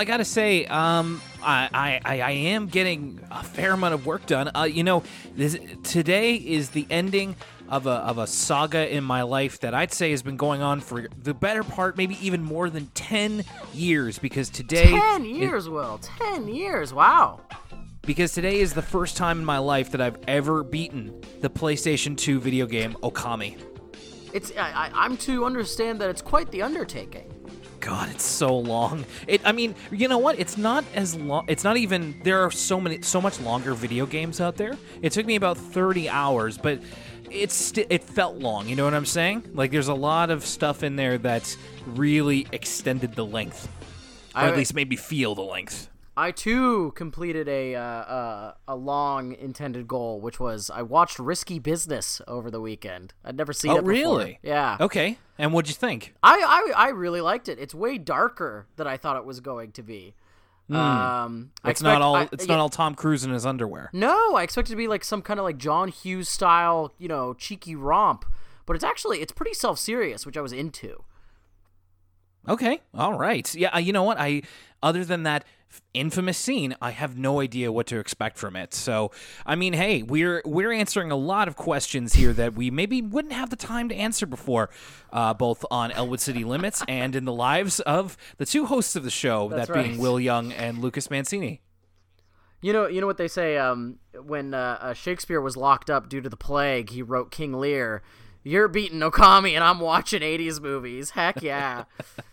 I gotta say, um, I, I I am getting a fair amount of work done. Uh, you know, this, today is the ending of a of a saga in my life that I'd say has been going on for the better part, maybe even more than ten years. Because today, Ten years, Will. Ten years. Wow. because today is the first time in my life that I've ever beaten the PlayStation 2 video game Okami. It's I, I, I'm to understand that it's quite the undertaking. God, it's so long. It. I mean, you know what? It's not as long. It's not even. There are so many, so much longer video games out there. It took me about thirty hours, but it's sti- it felt long. You know what I'm saying? Like, there's a lot of stuff in there that's really extended the length, or at least made me feel the length. I too completed a uh, uh, a long intended goal, which was I watched Risky Business over the weekend. I'd never seen Oh, it before. really? Yeah. Okay. And what'd you think? I, I I really liked it. It's way darker than I thought it was going to be. Um, I Hmm. It's not expect- all. I- it's yeah, not all Tom Cruise in his underwear. No, I expected to be like some kind of like John Hughes style, you know, cheeky romp. But it's actually it's pretty self serious, which I was into. Okay. All right. Yeah. You know what? I other than that infamous scene, I have no idea what to expect from it. So, I mean, hey, we're we're answering a lot of questions here that we maybe wouldn't have the time to answer before, uh, both on Elwood City Limits and in the lives of the two hosts of the show, That's that being. Will Young and Lucas Mancini. You know, you know what they say. Um, when uh, uh, Shakespeare was locked up due to the plague, he wrote King Lear. You're beating Okami, and I'm watching '80s movies. Heck yeah,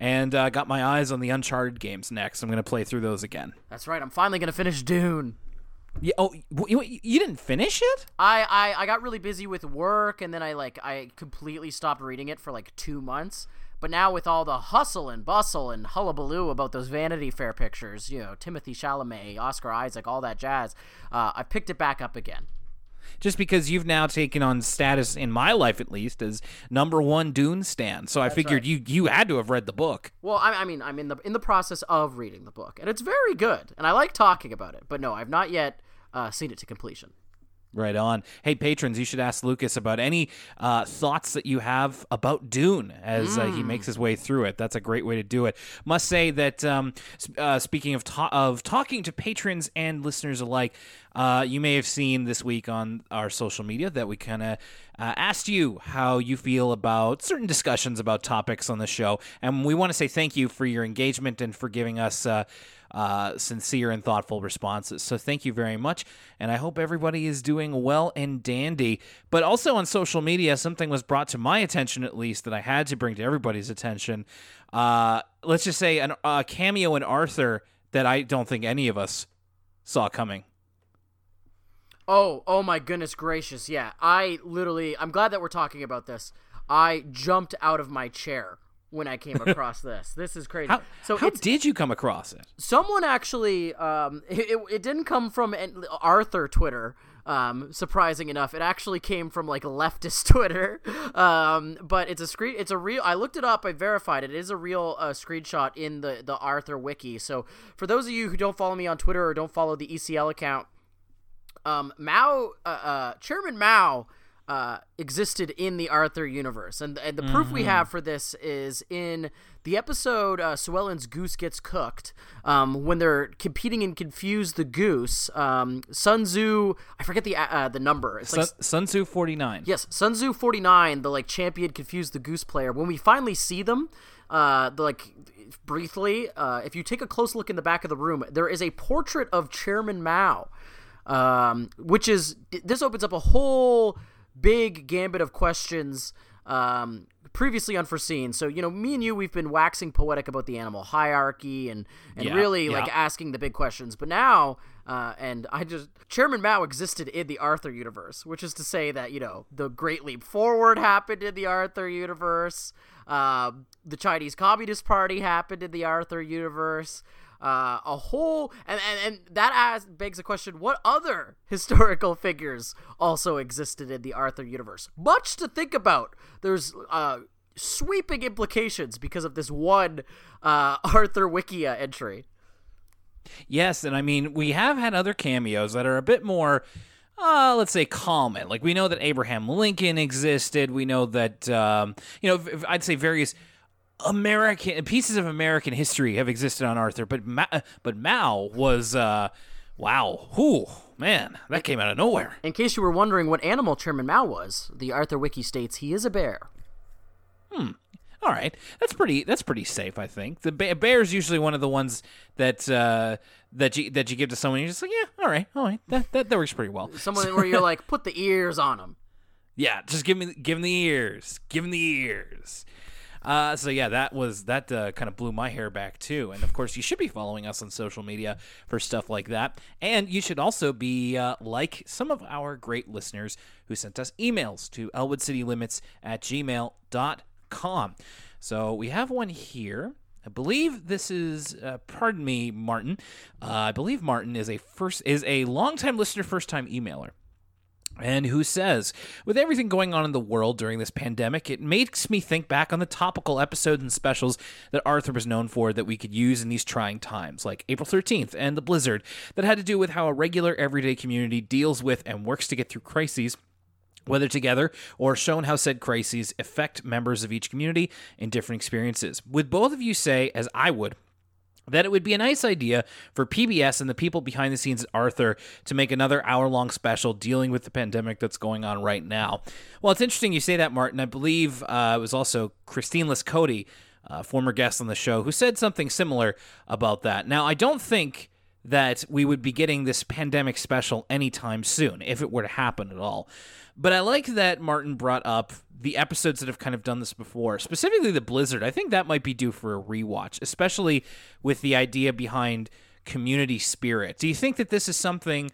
And uh, got my eyes on the Uncharted games next. I'm going to play through those again. that's right. I'm finally gonna finish Dune. Yeah, oh, you, you didn't finish it? I, I I got really busy with work, and then I like I completely stopped reading it for like two months. But now with all the hustle and bustle and hullabaloo about those Vanity Fair pictures, you know, Timothée Chalamet, Oscar Isaac, all that jazz, uh, I picked it back up again. Just because you've now taken on status in my life at least as number one Dune stan. So I figured you you had to have read the book. Well, I, I mean, I'm in the in the process of reading the book, and it's very good, and I like talking about it. But no, I've not yet uh, seen it to completion. Right on. Hey patrons, you should ask Lucas about any uh, thoughts that you have about Dune as uh, he makes his way through it. That's a great way to do it. Must say that um, uh, speaking of ta- of talking to patrons and listeners alike, uh, you may have seen this week on our social media that we kind of uh, asked you how you feel about certain discussions about topics on the show, and we want to say thank you for your engagement and for giving us. Uh, sincere and thoughtful responses. So thank you very much, and I hope everybody is doing well and dandy. But also on social media, something was brought to my attention, at least that I had to bring to everybody's attention. Uh, let's just say a cameo in Arthur that I don't think any of us saw coming. Oh, oh my goodness gracious! Yeah, I literally. I'm glad that we're talking about this. I jumped out of my chair when I came across this. This is crazy. How, so how did you come across it? someone actually um it, it didn't come from an- arthur twitter um surprising enough it actually came from like leftist twitter um but it's a screen it's a real i looked it up i verified it it is a real uh, screenshot in the the arthur wiki so for those of you who don't follow me on twitter or don't follow the ecl account um mao uh, uh chairman mao uh, existed in the Arthur universe, and and the proof we have for this is in the episode uh, Sue Ellen's goose gets cooked. Um, when they're competing in confuse the goose, um, Sun Tzu, I forget the uh, uh, the number. It's like Sun, Sun Tzu 49. Yes, Sun Tzu 49, the like champion Confuse the goose player. When we finally see them, uh, the like briefly, uh, if you take a close look in the back of the room, there is a portrait of Chairman Mao, um, which is this opens up a whole big gambit of questions. Um, previously unforeseen so you know me and you we've been waxing poetic about the animal hierarchy and and Yeah, really yeah. like asking the big questions but now uh, and i just chairman mao existed in the arthur universe which is to say that you know the great leap forward happened in the arthur universe uh, the chinese communist party happened in the arthur universe uh, a whole and, and, and that begs the question what other historical figures also existed in the arthur universe much to think about there's uh, sweeping implications because of this one uh, arthur wikia entry Yes, and I mean we have had other cameos that are a bit more uh, let's say common. Like we know that Abraham Lincoln existed. We know that um, you know I'd say various American pieces of American history have existed on Arthur, but Ma- but Mao was uh, wow, whoo man, that came out of nowhere. In case you were wondering what animal Chairman Mao was, the Arthur Wiki states he is a bear. Hmm. All right, that's pretty. That's pretty safe, I think. The ba- bear is usually one of the ones that uh, that you that you give to someone. You're just like, yeah, all right, all right, that that, that works pretty well. Someone where you're like, put the ears on him. Yeah, just give me give him the ears. Give him the ears. Uh, so yeah, that was that uh, kind of blew my hair back too. And of course, you should be following us on social media for stuff like that. And you should also be uh, like some of our great listeners who sent us emails to elwoodcitylimits at gmail.com. So we have one here. I believe this is, uh, pardon me, Martin. Uh, I believe Martin is a first is a longtime listener, first time emailer and who says, with everything going on in the world during this pandemic, it makes me think back on the topical episodes and specials that Arthur was known for that we could use in these trying times, like April 13th and The Blizzard, that had to do with how a regular everyday community deals with and works to get through crises whether together or shown how said crises affect members of each community in different experiences. Would both of you say, as I would, that it would be a nice idea for PBS and the people behind the scenes at Arthur to make another hour long special dealing with the pandemic that's going on right now. Well, it's interesting you say that, Martin. I believe uh, it was also Christine Liscote, uh, former guest on the show, who said something similar about that. Now, I don't think that we would be getting this pandemic special anytime soon, if it were to happen at all. But I like that Martin brought up the episodes that have kind of done this before, specifically the Blizzard. I think that might be due for a rewatch, especially with the idea behind community spirit. Do you think that this is something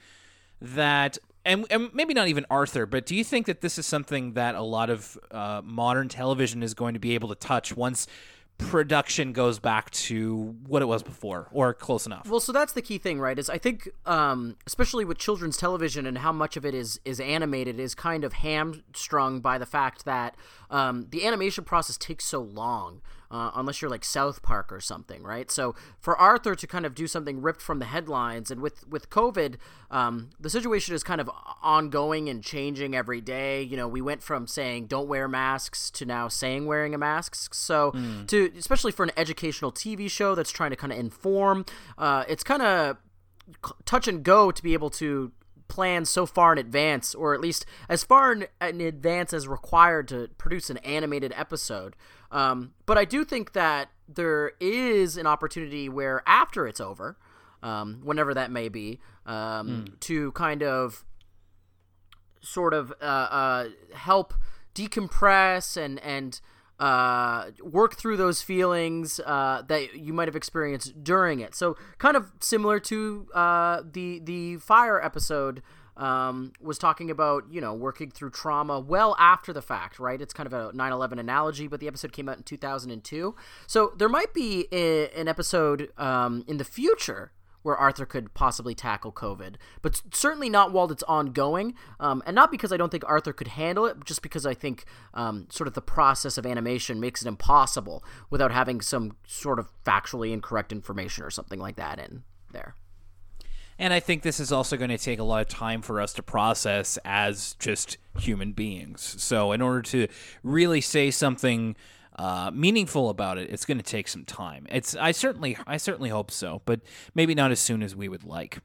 that and, and maybe not even Arthur, but do you think that this is something that a lot of uh, modern television is going to be able to touch once production goes back to what it was before or close enough? Well, so that's the key thing, right? Is I think, um, especially with children's television and how much of it is is animated, is kind of hamstrung by the fact that um, the animation process takes so long. Uh, unless you're like South Park or something, right? So for Arthur to kind of do something ripped from the headlines, and with with COVID, um, the situation is kind of ongoing and changing every day. You know, we went from saying don't wear masks to now saying wearing a mask. So to especially for an educational TV show that's trying to kind of inform, uh, it's kind of touch and go to be able to plan so far in advance, or at least as far in, in advance as required to produce an animated episode. Um, but I do think that there is an opportunity where after it's over, um, whenever that may be, um, to kind of sort of uh, uh, help decompress and and uh, work through those feelings uh, that you might have experienced during it. So kind of similar to uh, the the fire episode. Um, was talking about you know working through trauma well after the fact right it's kind of a 9-11 analogy but the episode came out in 2002 so there might be a, an episode um, in the future where Arthur could possibly tackle COVID, but certainly not while it's ongoing. Um, and not because I don't think Arthur could handle it, just because I think um, sort of the process of animation makes it impossible without having some sort of factually incorrect information or something like that in there. And I think this is also going to take a lot of time for us to process as just human beings. So, in order to really say something uh, meaningful about it, it's going to take some time. It's I certainly I certainly hope so, but maybe not as soon as we would like.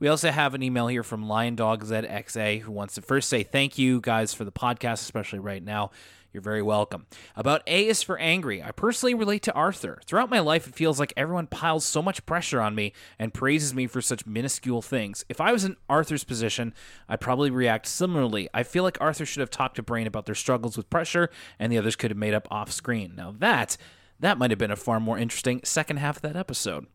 We also have an email here from Lion Dog ZXA who wants to first say thank you guys for the podcast, especially right now. You're very welcome. About A is for angry. I personally relate to Arthur. Throughout my life, it feels like everyone piles so much pressure on me and praises me for such minuscule things. If I was in Arthur's position, I'd probably react similarly. I feel like Arthur should have talked to Brain about their struggles with pressure, and the others could have made up off screen. Now that that might have been a far more interesting second half of that episode.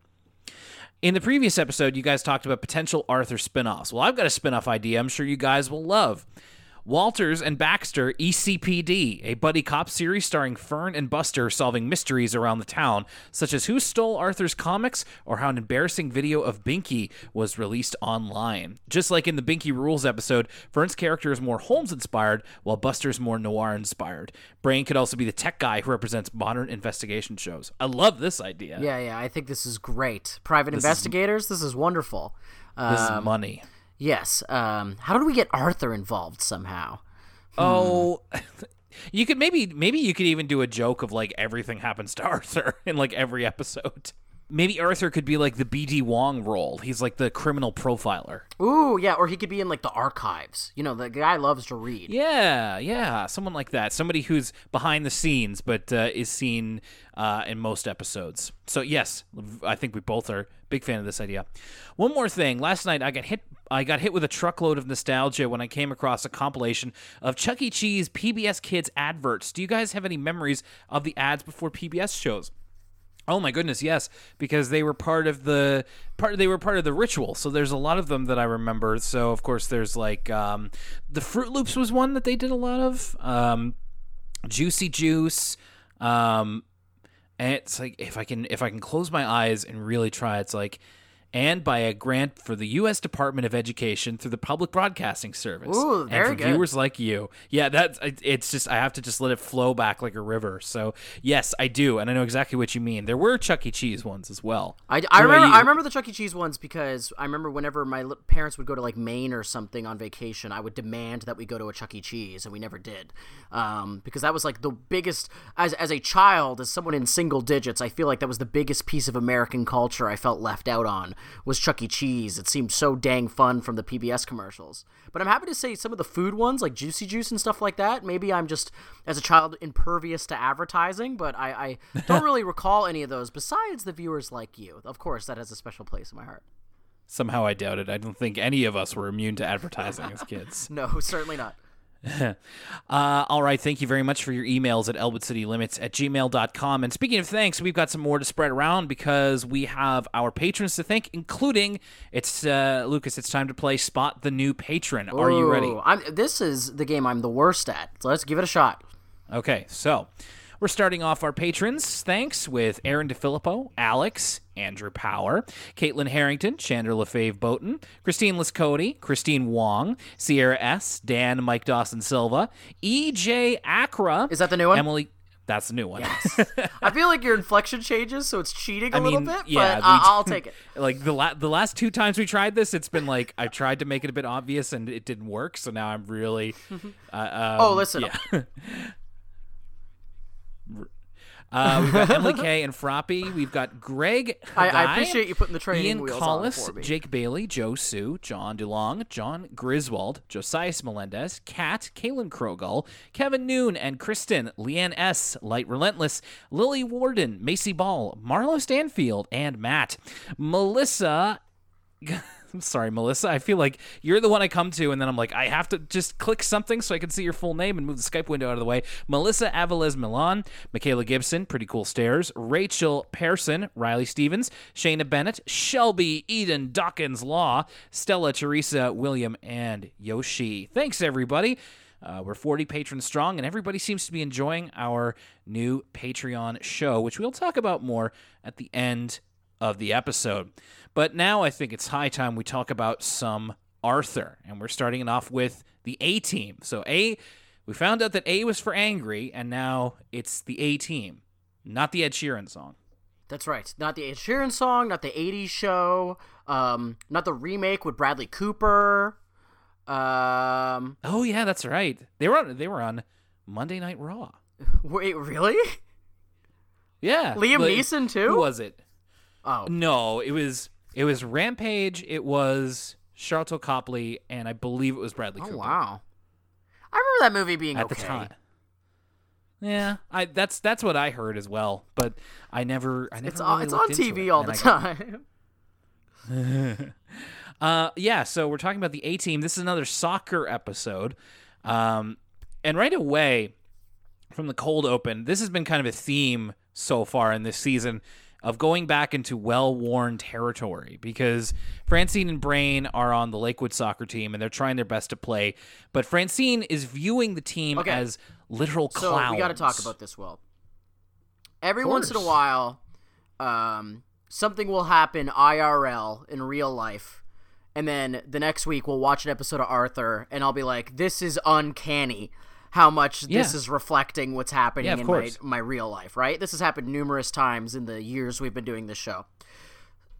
In the previous episode, you guys talked about potential Arthur spin offs. Well, I've got a spin off idea I'm sure you guys will love. Walters and Baxter ECPD, a buddy cop series starring Fern and Buster solving mysteries around the town, such as who stole Arthur's comics or how an embarrassing video of Binky was released online. Just like in the Binky Rules episode, Fern's character is more Holmes inspired, while Buster's more noir inspired. Brain could also be the tech guy who represents modern investigation shows. I love this idea. Yeah, yeah, I think this is great. Private investigators, this is wonderful. This Um, is money. Yes. Um, how do we get Arthur involved somehow? Oh, You could maybe maybe you could even do a joke of like everything happens to Arthur in like every episode. Maybe Arthur could be like the BD Wong role. He's like the criminal profiler. Ooh, yeah, or he could be in like the archives. You know, the guy loves to read. Yeah, yeah, someone like that. Somebody who's behind the scenes but uh, is seen uh, in most episodes. So yes, I think we both are big fan of this idea. One more thing. Last night I got hit. I got hit with a truckload of nostalgia when I came across a compilation of Chuck E. Cheese PBS Kids adverts. Do you guys have any memories of the ads before PBS shows? Oh my goodness, yes, because they were part of the part. They were part of the ritual. So there's a lot of them that I remember. So of course there's like um, the Froot Loops was one that they did a lot of. Um, Juicy Juice. Um, and it's like if I can if I can close my eyes and really try, it's like and by a grant for the U.S. Department of Education through the Public Broadcasting Service. Ooh, very and for good. viewers like you. Yeah, that's it's just I have to just let it flow back like a river. So yes, I do, and I know exactly what you mean. There were Chuck E. Cheese ones as well. I, I remember? I remember the Chuck E. Cheese ones because I remember whenever my li- parents would go to like Maine or something on vacation, I would demand that we go to a Chuck E. Cheese, and we never did, um, because that was like the biggest as as a child, as someone in single digits, I feel like that was the biggest piece of American culture I felt left out on was Chuck E. Cheese. It seemed so dang fun from the PBS commercials. But I'm happy to say some of the food ones like Juicy Juice and stuff like that. Maybe I'm just as a child impervious to advertising, but I, I don't really recall any of those besides the viewers like you. Of course, that has a special place in my heart. Somehow I doubt it. I don't think any of us were immune to advertising as kids. No, certainly not. Uh, all right. Thank you very much for your emails at elwoodcitylimits at gmail.com. And speaking of thanks, we've got some more to spread around because we have our patrons to thank, including it's uh, Lucas. It's time to play Spot the New Patron. Are you ready? I'm, this is the game I'm the worst at. So let's give it a shot. Okay, so we're starting off our patrons. Thanks with Aaron DeFilippo, Alex, Andrew Power, Caitlin Harrington, Chandler LaFave Boaton, Christine Liscote, Christine Wong, Sierra S., Dan Mike Dawson Silva, E.J. Acra. Is that the new one? Emily. That's the new one. Yes. I feel like your inflection changes, so it's cheating a I little bit, yeah, but I- we- I'll take it. like the la- the last two times we tried this, it's been like I tried to make it a bit obvious and it didn't work. So now I'm really. Uh, um, Oh, listen. Yeah. Uh, we've got Emily K and Froppy. We've got Greg. I, I appreciate you putting the training Ian wheels Collis, on for me. Jake Bailey, Joe Sue, John DeLong, John Griswold, Josias Melendez, Kat, Kaylin Krogel, Kevin Noon, and Kristen, Leanne S., Light Relentless, Lily Warden, Macy Ball, Marlo Stanfield, and Matt. Melissa I'm sorry, Melissa. I feel like you're the one I come to, and then I'm like, I have to just click something so I can see your full name and move the Skype window out of the way. Melissa Avalez Milan, Michaela Gibson, Pretty Cool Stairs, Rachel Pearson, Riley Stevens, Shayna Bennett, Shelby Eden Dawkins Law, Stella Teresa William, and Yoshi. Thanks, everybody. Uh, we're 40 patrons strong, and everybody seems to be enjoying our new Patreon show, which we'll talk about more at the end of the episode. But now I think it's high time we talk about some Arthur, and we're starting it off with the A team. So, A, we found out that A was for angry, and now it's the A team, not the Ed Sheeran song. That's right. Not the Ed Sheeran song, not the 80s show, um, not the remake with Bradley Cooper. Um, Oh yeah, that's right. They were on, they were on Monday Night Raw. wait, really? Yeah, Liam Neeson, too? Who was it? Oh, No, it was it was Rampage. It was Sharlto Copley, and I believe it was Bradley oh Cooper. wow. I remember that movie being at okay. the time. Yeah, I that's that's what I heard as well, but I never I never It's really on, it's on TV it, all the time. Uh, yeah, so we're talking about the A team. This is another soccer episode, um, and right away from the cold open, this has been kind of a theme so far in this season of going back into well-worn territory because Francine and Brain are on the Lakewood soccer team and they're trying their best to play, but Francine is viewing the team Okay. as literal So clowns. we got to talk about this, Will. Every once in a while, um, something will happen IRL in real life, and then the next week we'll watch an episode of Arthur, and I'll be like, "This is uncanny." How much this Yeah. is reflecting what's happening Yeah, in course. my, my real life, right? This has happened numerous times in the years we've been doing this show.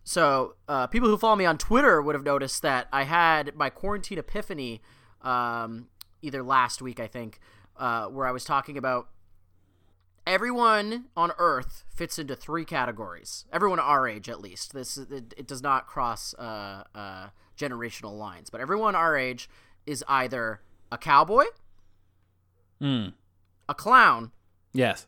So, uh, people who follow me on Twitter would have noticed that I had my quarantine epiphany um, either last week, I think, uh, where I was talking about everyone on Earth fits into three categories. Everyone our age, at least. This it, it does not cross uh, uh, generational lines, but everyone our age is either a cowboy, Mm. a clown, Yes.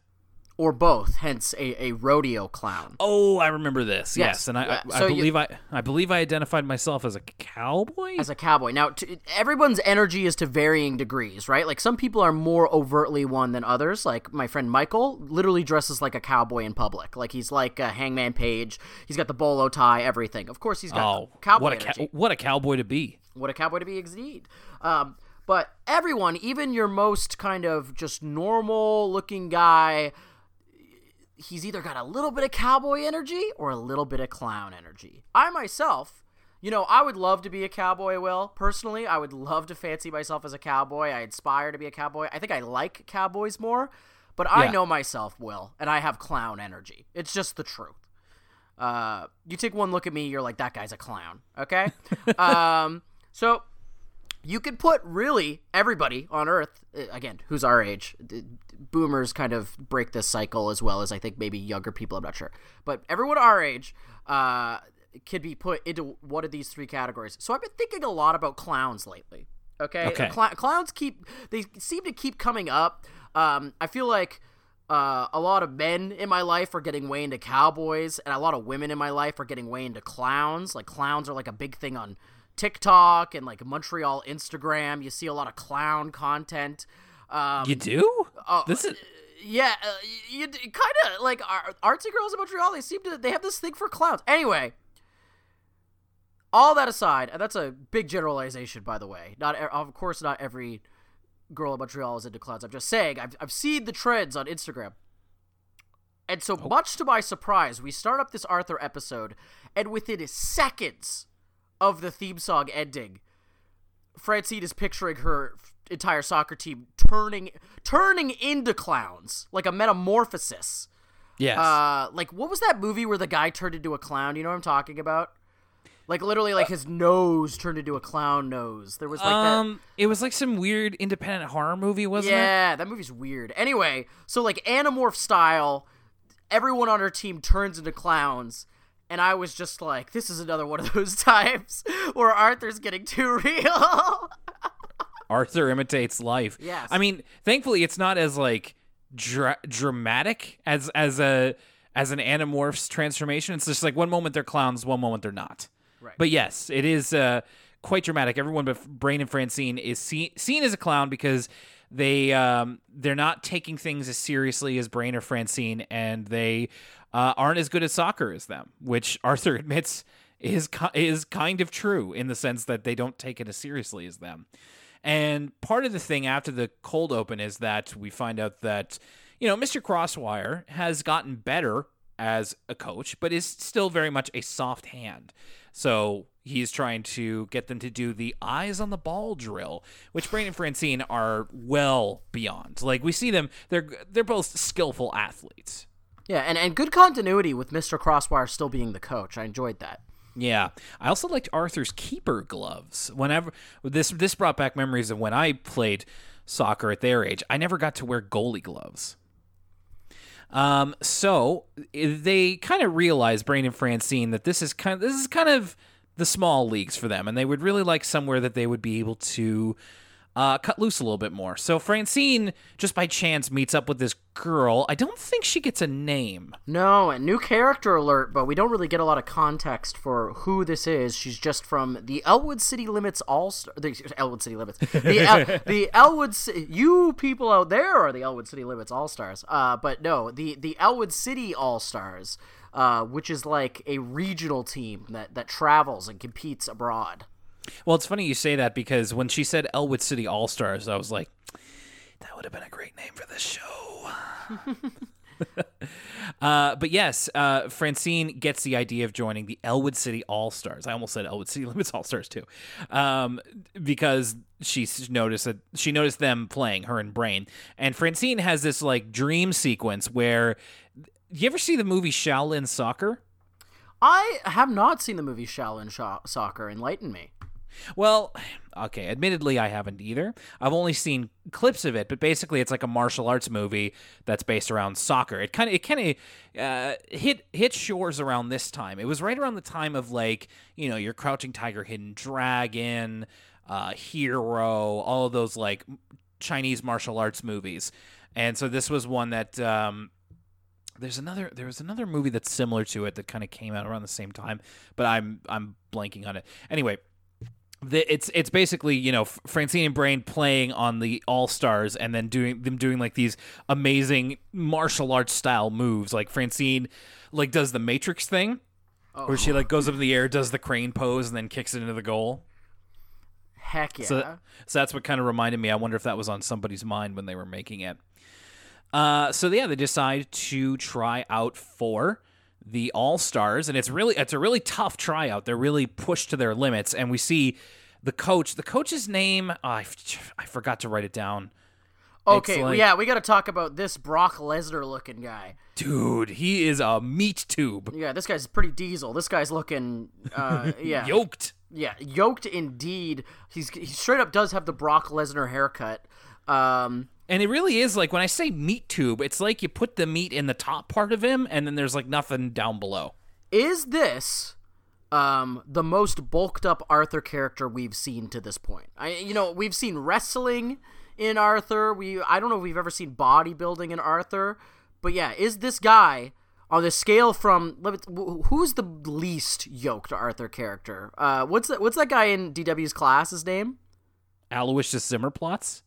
or both. Hence, a, a rodeo clown. Oh, I remember this. Yes, Yes. and I, Uh, I, I so you- believe I, I believe I identified myself as a cowboy. as a cowboy. Now, t- everyone's energy is to varying degrees, right? Like some people are more overtly one than others. Like my friend Michael literally dresses like a cowboy in public. Like he's like a Hangman Page. He's got the bolo tie, everything. Of course, he's got oh, cowboy what a energy. cow- what a cowboy to be. what a cowboy to be indeed. Um, but everyone, even your most kind of just normal looking guy, he's either got a little bit of cowboy energy or a little bit of clown energy. I myself, you know, I would love to be a cowboy, Will. Personally, I would love to fancy myself as a cowboy. I aspire to be a cowboy. I think I like cowboys more, but I know myself, Will, and I have clown energy. It's just the truth. Uh, you take one look at me, you're like, that guy's a clown. Okay? um, so you could put really everybody on Earth, uh, again, who's our age. Boomers kind of break this cycle as well as I think maybe younger people, I'm not sure. But everyone our age uh, could be put into one of these three categories. So I've been thinking a lot about clowns lately. Okay? Okay. Cl- clowns keep, they seem to keep coming up. Um, I feel like uh, a lot of men in my life are getting way into cowboys, and a lot of women in my life are getting way into clowns. Like clowns are like a big thing on TikTok and like Montreal Instagram. You see a lot of clown content. Um, You do? oh, this is yeah, uh, you, you kind of like ar- artsy girls in Montreal. They seem to they have this thing for clowns. Anyway, all that aside, and that's a big generalization, by the way. Not of course, not every girl in Montreal is into clowns. I'm just saying. I've I've seen the trends on Instagram. And so, much to my surprise, we start up this Arthur episode, and within seconds of the theme song ending, Francine is picturing her entire soccer team turning turning into clowns, like a metamorphosis. yes. Uh, like what was that movie where the guy turned into a clown? You know what I'm talking about? Like literally, like his nose turned into a clown nose. There was like that. um, it was like some weird independent horror movie, wasn't it? Yeah, that movie's weird. Anyway, so like Animorph style, everyone on her team turns into clowns. And I was just like, this is another one of those times where Arthur's getting too real. Arthur imitates life. Yes. I mean, thankfully, it's not as like dra- dramatic as as a as an Animorphs transformation. It's just like one moment they're clowns, one moment they're not. Right. But yes, it is uh, quite dramatic. Everyone but Brain and Francine is see- seen as a clown because they um, they're not taking things as seriously as Brain or Francine, and they uh, aren't as good at soccer as them, which Arthur admits is is kind of true in the sense that they don't take it as seriously as them. And part of the thing after the cold open is that we find out that, you know, Mr. Crosswire has gotten better as a coach, but is still very much a soft hand. So he's trying to get them to do the eyes on the ball drill, which Brain and Francine are well beyond. Like we see them, they're they're both skillful athletes. yeah, and, and good continuity with Mr. Crosswire still being the coach. I enjoyed that. Yeah, I also liked Arthur's keeper gloves. Whenever this this brought back memories of when I played soccer at their age. I never got to wear goalie gloves. Um, so they kind of realize Brain and Francine that this is kind of, this is kind of the small leagues for them, and they would really like somewhere that they would be able to uh, cut loose a little bit more. So Francine, just by chance, meets up with this girl. I don't think she gets a name. No, and new character alert, but we don't really get a lot of context for who this is. She's just from the Elwood City Limits All Star. The Elwood City Limits. The, El- the Elwood. Ci- you people out there are the Elwood City Limits All Stars. Uh, but no, the the Elwood City All Stars, uh, which is like a regional team that that travels and competes abroad. Well, it's funny you say that because when she said Elwood City All Stars, I was like, that would have been a great name for this show. uh, but yes, uh, Francine gets the idea of joining the Elwood City All Stars. I almost said Elwood City Limits All Stars too, um, because she noticed that she noticed them playing her and Brain, and Francine has this like dream sequence where. You ever see the movie Shaolin Soccer? I have not seen the movie Shaolin Sho- Soccer. Enlighten me. Well, okay, admittedly I haven't either. I've only seen clips of it, but basically it's like a martial arts movie that's based around soccer. It kind of it kind of uh, hit hit shores around this time. It was right around the time of like, you know, your Crouching Tiger, Hidden Dragon, uh, Hero, all of those like Chinese martial arts movies. And so this was one that um, there's another there was another movie that's similar to it that kind of came out around the same time, but I'm I'm blanking on it. Anyway, the, it's it's basically you know Francine and Brain playing on the All Stars and then doing them doing like these amazing martial arts style moves. Like Francine like does the Matrix thing, Oh. where she like goes up in the air, does the crane pose, and then kicks it into the goal. Heck yeah. So, so that's what kind of reminded me. I wonder if that was on somebody's mind when they were making it. Uh, so yeah, they decide to try out for the All Stars, and it's really it's a really tough tryout. They're really pushed to their limits, and we see the coach. The coach's name oh, I, f- I forgot to write it down. okay, like- yeah, we got to talk about this Brock Lesnar looking guy. Dude, he is a meat tube, Yeah, this guy's pretty diesel. This guy's looking, uh, yeah, yoked. yeah, yoked indeed. He's he straight up does have the Brock Lesnar haircut. Um, And it really is like when I say meat tube, it's like you put the meat in the top part of him, and then there's like nothing down below. is this um the most bulked up Arthur character we've seen to this point? I you know, we've seen wrestling in Arthur. We I don't know if we've ever seen bodybuilding in Arthur, but yeah, is this guy on the scale from let me- wh- who's the least yoked Arthur character? Uh what's that what's that guy in DW's class his name? Aloysius Zimmerplatz.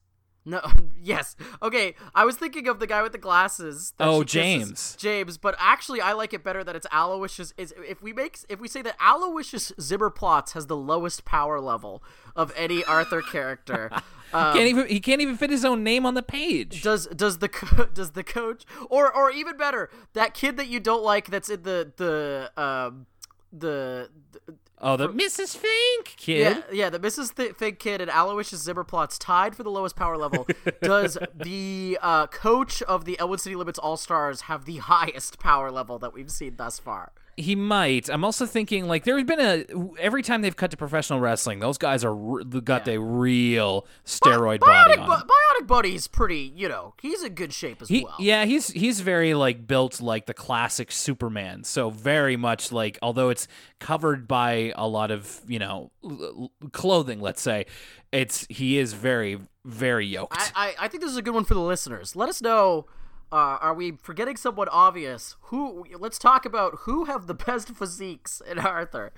No, yes. Okay, I was thinking of the guy with the glasses. Oh. James. James, but actually, I like it better that it's Aloysius. Is if we make if we say that Aloysius Zimmerplatz has the lowest power level of any Arthur character. Um, Can't even he can't even fit his own name on the page. does does the co- does the coach or or even better that kid that you don't like that's in the the um the, the Oh, the Mrs. Fink kid. Yeah, yeah, the Mrs. Th- Fig Kid and Aloysius Zimmerplatz tied for the lowest power level. Does the uh, coach of the Elwood City Limits All Stars have the highest power level that we've seen thus far? He might. I'm also thinking like there's been a every time they've cut to professional wrestling, those guys are got the real steroid body Bionic, on. Bu- them. Bionic Bunny's pretty, you know, he's in good shape as He, well. yeah, he's he's very like built like the classic Superman. So very much like although it's covered by a lot of you know l- l- clothing, let's say, it's he is very very yoked. I, I, I think this is a good one for the listeners. Let us know. Uh, are we forgetting someone obvious? Who? Let's talk about who have the best physiques in Arthur.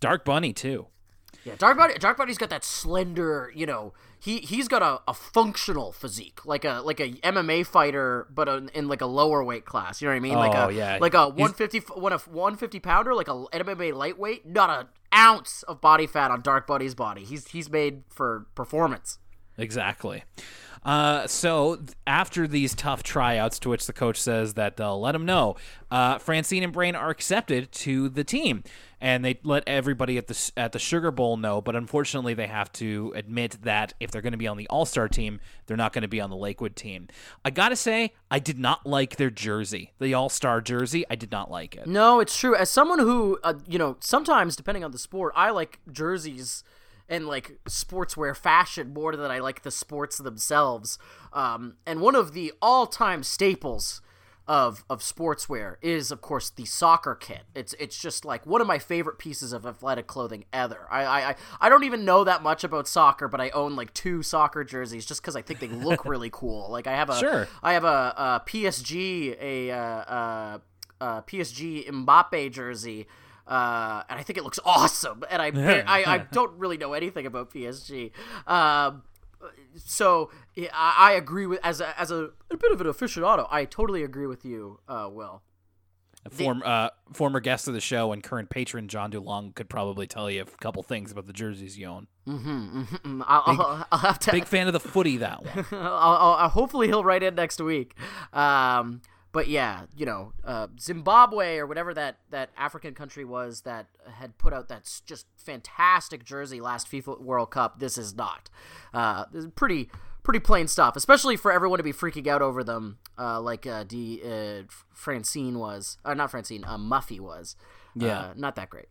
Dark Bunny too. Yeah, Dark Bunny. Dark Bunny's got that slender. You know, he he's got a, a functional physique, like a like a MMA fighter, but in, in like a lower weight class. You know what I mean? like Oh, a yeah. like a one fifty one a one fifty pounder, like a MMA lightweight. Not an ounce of body fat on Dark Bunny's body. He's he's made for performance. Exactly. Uh, so after these tough tryouts, to which the coach says that they'll let him know, uh, Francine and Brain are accepted to the team, and they let everybody at the at the Sugar Bowl know. But unfortunately, they have to admit that if they're going to be on the All Star team, they're not going to be on the Lakewood team. I gotta say, I did not like their jersey, the All Star jersey. I did not like it. No, it's true. As someone who, uh, you know, sometimes depending on the sport, I like jerseys and like sportswear fashion more than I like the sports themselves. Um, and one of the all-time staples of of sportswear is, of course, the soccer kit. It's it's just like one of my favorite pieces of athletic clothing ever. I I, I- don't even know that much about soccer, but I own like two soccer jerseys just because I think they look really cool. Like I have a Sure. I have a, a PSG a uh, uh, PSG Mbappe jersey, uh, and I think it looks awesome. And I I, I don't really know anything about PSG. Um, so yeah, I, I agree with as a, as a, a bit of an aficionado. I totally agree with you, uh, Will. Form, uh, former guest of the show and current patron John Dulong could probably tell you a couple things about the jerseys you own. Mm, I'll, I'll, I'll have to. Big fan of the footy, that one. I'll- hopefully he'll write in next week. Um, but yeah, you know, uh, Zimbabwe or whatever that, that African country was that had put out that just fantastic jersey last FIFA World Cup. This is not. Uh, this is pretty pretty plain stuff, especially for everyone to be freaking out over them, uh, like uh, D uh, Francine was, uh, not Francine, uh, Muffy was. Yeah. uh, not that great.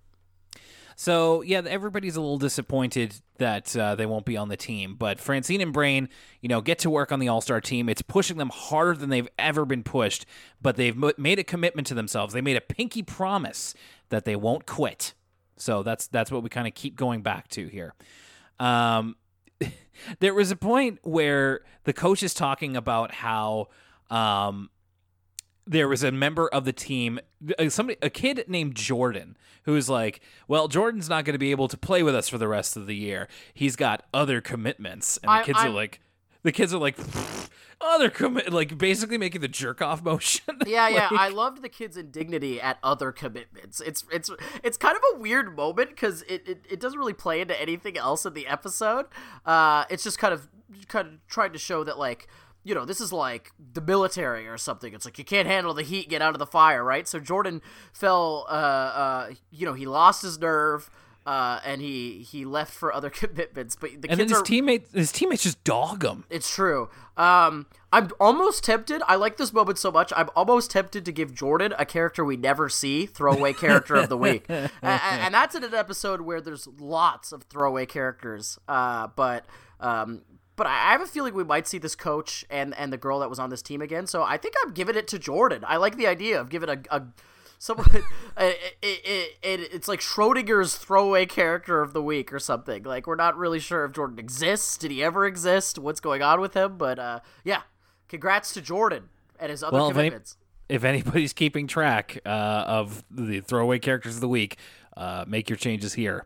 So yeah, everybody's a little disappointed that uh, they won't be on the team. But Francine and Brain, you know, get to work on the All Star team. It's pushing them harder than they've ever been pushed. But they've made a commitment to themselves. They made a pinky promise that they won't quit. So that's that's what we kind of keep going back to here. Um, there was a point where the coach is talking about how um, there was a member of the team, uh, somebody, a kid named Jordan, who's like, "Well, Jordan's not going to be able to play with us for the rest of the year. He's got other commitments." And the I, kids I'm, are like, the kids are like. other commit like basically making the jerk off motion. Yeah, like, yeah. I loved the kid's indignity at other commitments. It's it's it's kind of a weird moment because it, it, it doesn't really play into anything else in the episode. Uh, it's just kind of kind of trying to show that like you know, this is like the military or something. It's like you can't handle the heat, get out of the fire, right? So Jordan fell, uh, uh, you know, he lost his nerve uh, and he he left for other commitments. But the and kids then his are, teammates his teammates just dog him. It's true. Um, I'm almost tempted. I like this moment so much. I'm almost tempted to give Jordan a character we never see, throwaway character of the week, and, and, that's in an episode where there's lots of throwaway characters. Uh, but um, but I have a feeling we might see this coach and and the girl that was on this team again. So I think I'm giving it to Jordan. I like the idea of giving a, a someone it, it, it, it's like Schrodinger's throwaway character of the week or something. Like we're not really sure if Jordan exists. Did he ever exist? What's going on with him? But uh, yeah, congrats to Jordan and his other well, commitments. If, any, if anybody's keeping track uh, of the throwaway characters of the week, uh, make your changes here.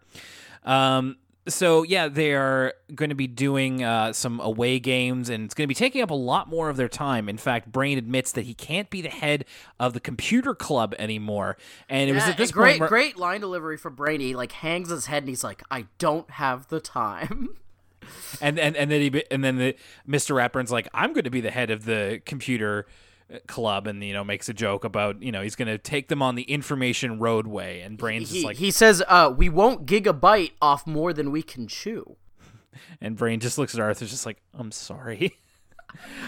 Um, so yeah, they are going to be doing uh, some away games, and it's going to be taking up a lot more of their time. In fact, Brain admits that he can't be the head of the computer club anymore, and it yeah, was at this great, point great line delivery from Brain. He like hangs his head and he's like, "I don't have the time." and and and then he and then the Mr. Ratburn's like, "I'm going to be the head of the computer." Club and you know makes a joke about you know he's to take them on the information roadway and brains he, like he says uh we won't gigabyte off more than we can chew. And brain just looks at arthur just like i'm sorry.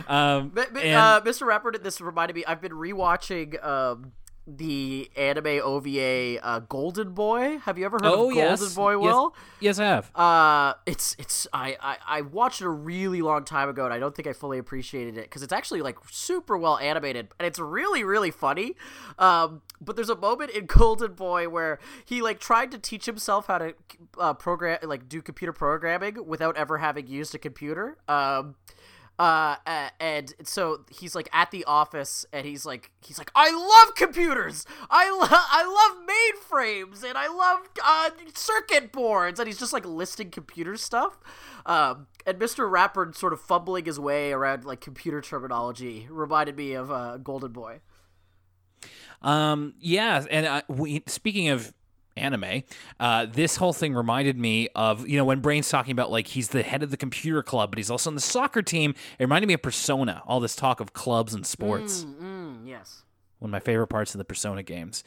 Um but, but, and, uh, mr Ratburn this reminded me i've been rewatching um the anime OVA uh, Golden Boy. Have you ever heard oh, of Golden yes. Boy? Will yes. yes, I have. Uh, it's it's I, I I watched it a really long time ago, and I don't think I fully appreciated it because it's actually like super well animated and it's really really funny. Um, but there's a moment in Golden Boy where he like tried to teach himself how to uh, program like do computer programming without ever having used a computer. Um uh, and so he's like at the office and he's like he's like I love computers! I love I love mainframes and I love uh, circuit boards! And he's just like listing computer stuff. Um, and Mr. Ratburn sort of fumbling his way around like computer terminology reminded me of uh, Golden Boy. Um yeah and uh, we speaking of anime. Uh, this whole thing reminded me of you know when Brain's talking about like he's the head of the computer club, but he's also on the soccer team. It reminded me of Persona. All this talk of clubs and sports. Mm, mm, yes, one of my favorite parts of the Persona games.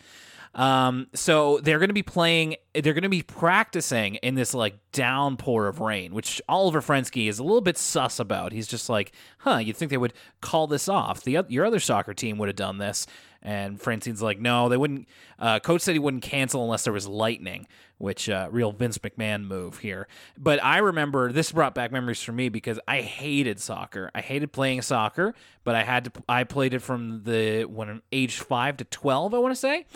Um, so they're going to be playing. They're going to be practicing in this like downpour of rain, which Oliver Frensky is a little bit sus about. He's just like, "Huh? You'd think they would call this off? The your other soccer team would have done this." And Francine's like, no, they wouldn't. Uh, Coach said he wouldn't cancel unless there was lightning, which uh, real Vince McMahon move here. But I remember this brought back memories for me because I hated soccer. I hated playing soccer, but I had to. I played it from the when I'm age five to twelve, I want to say,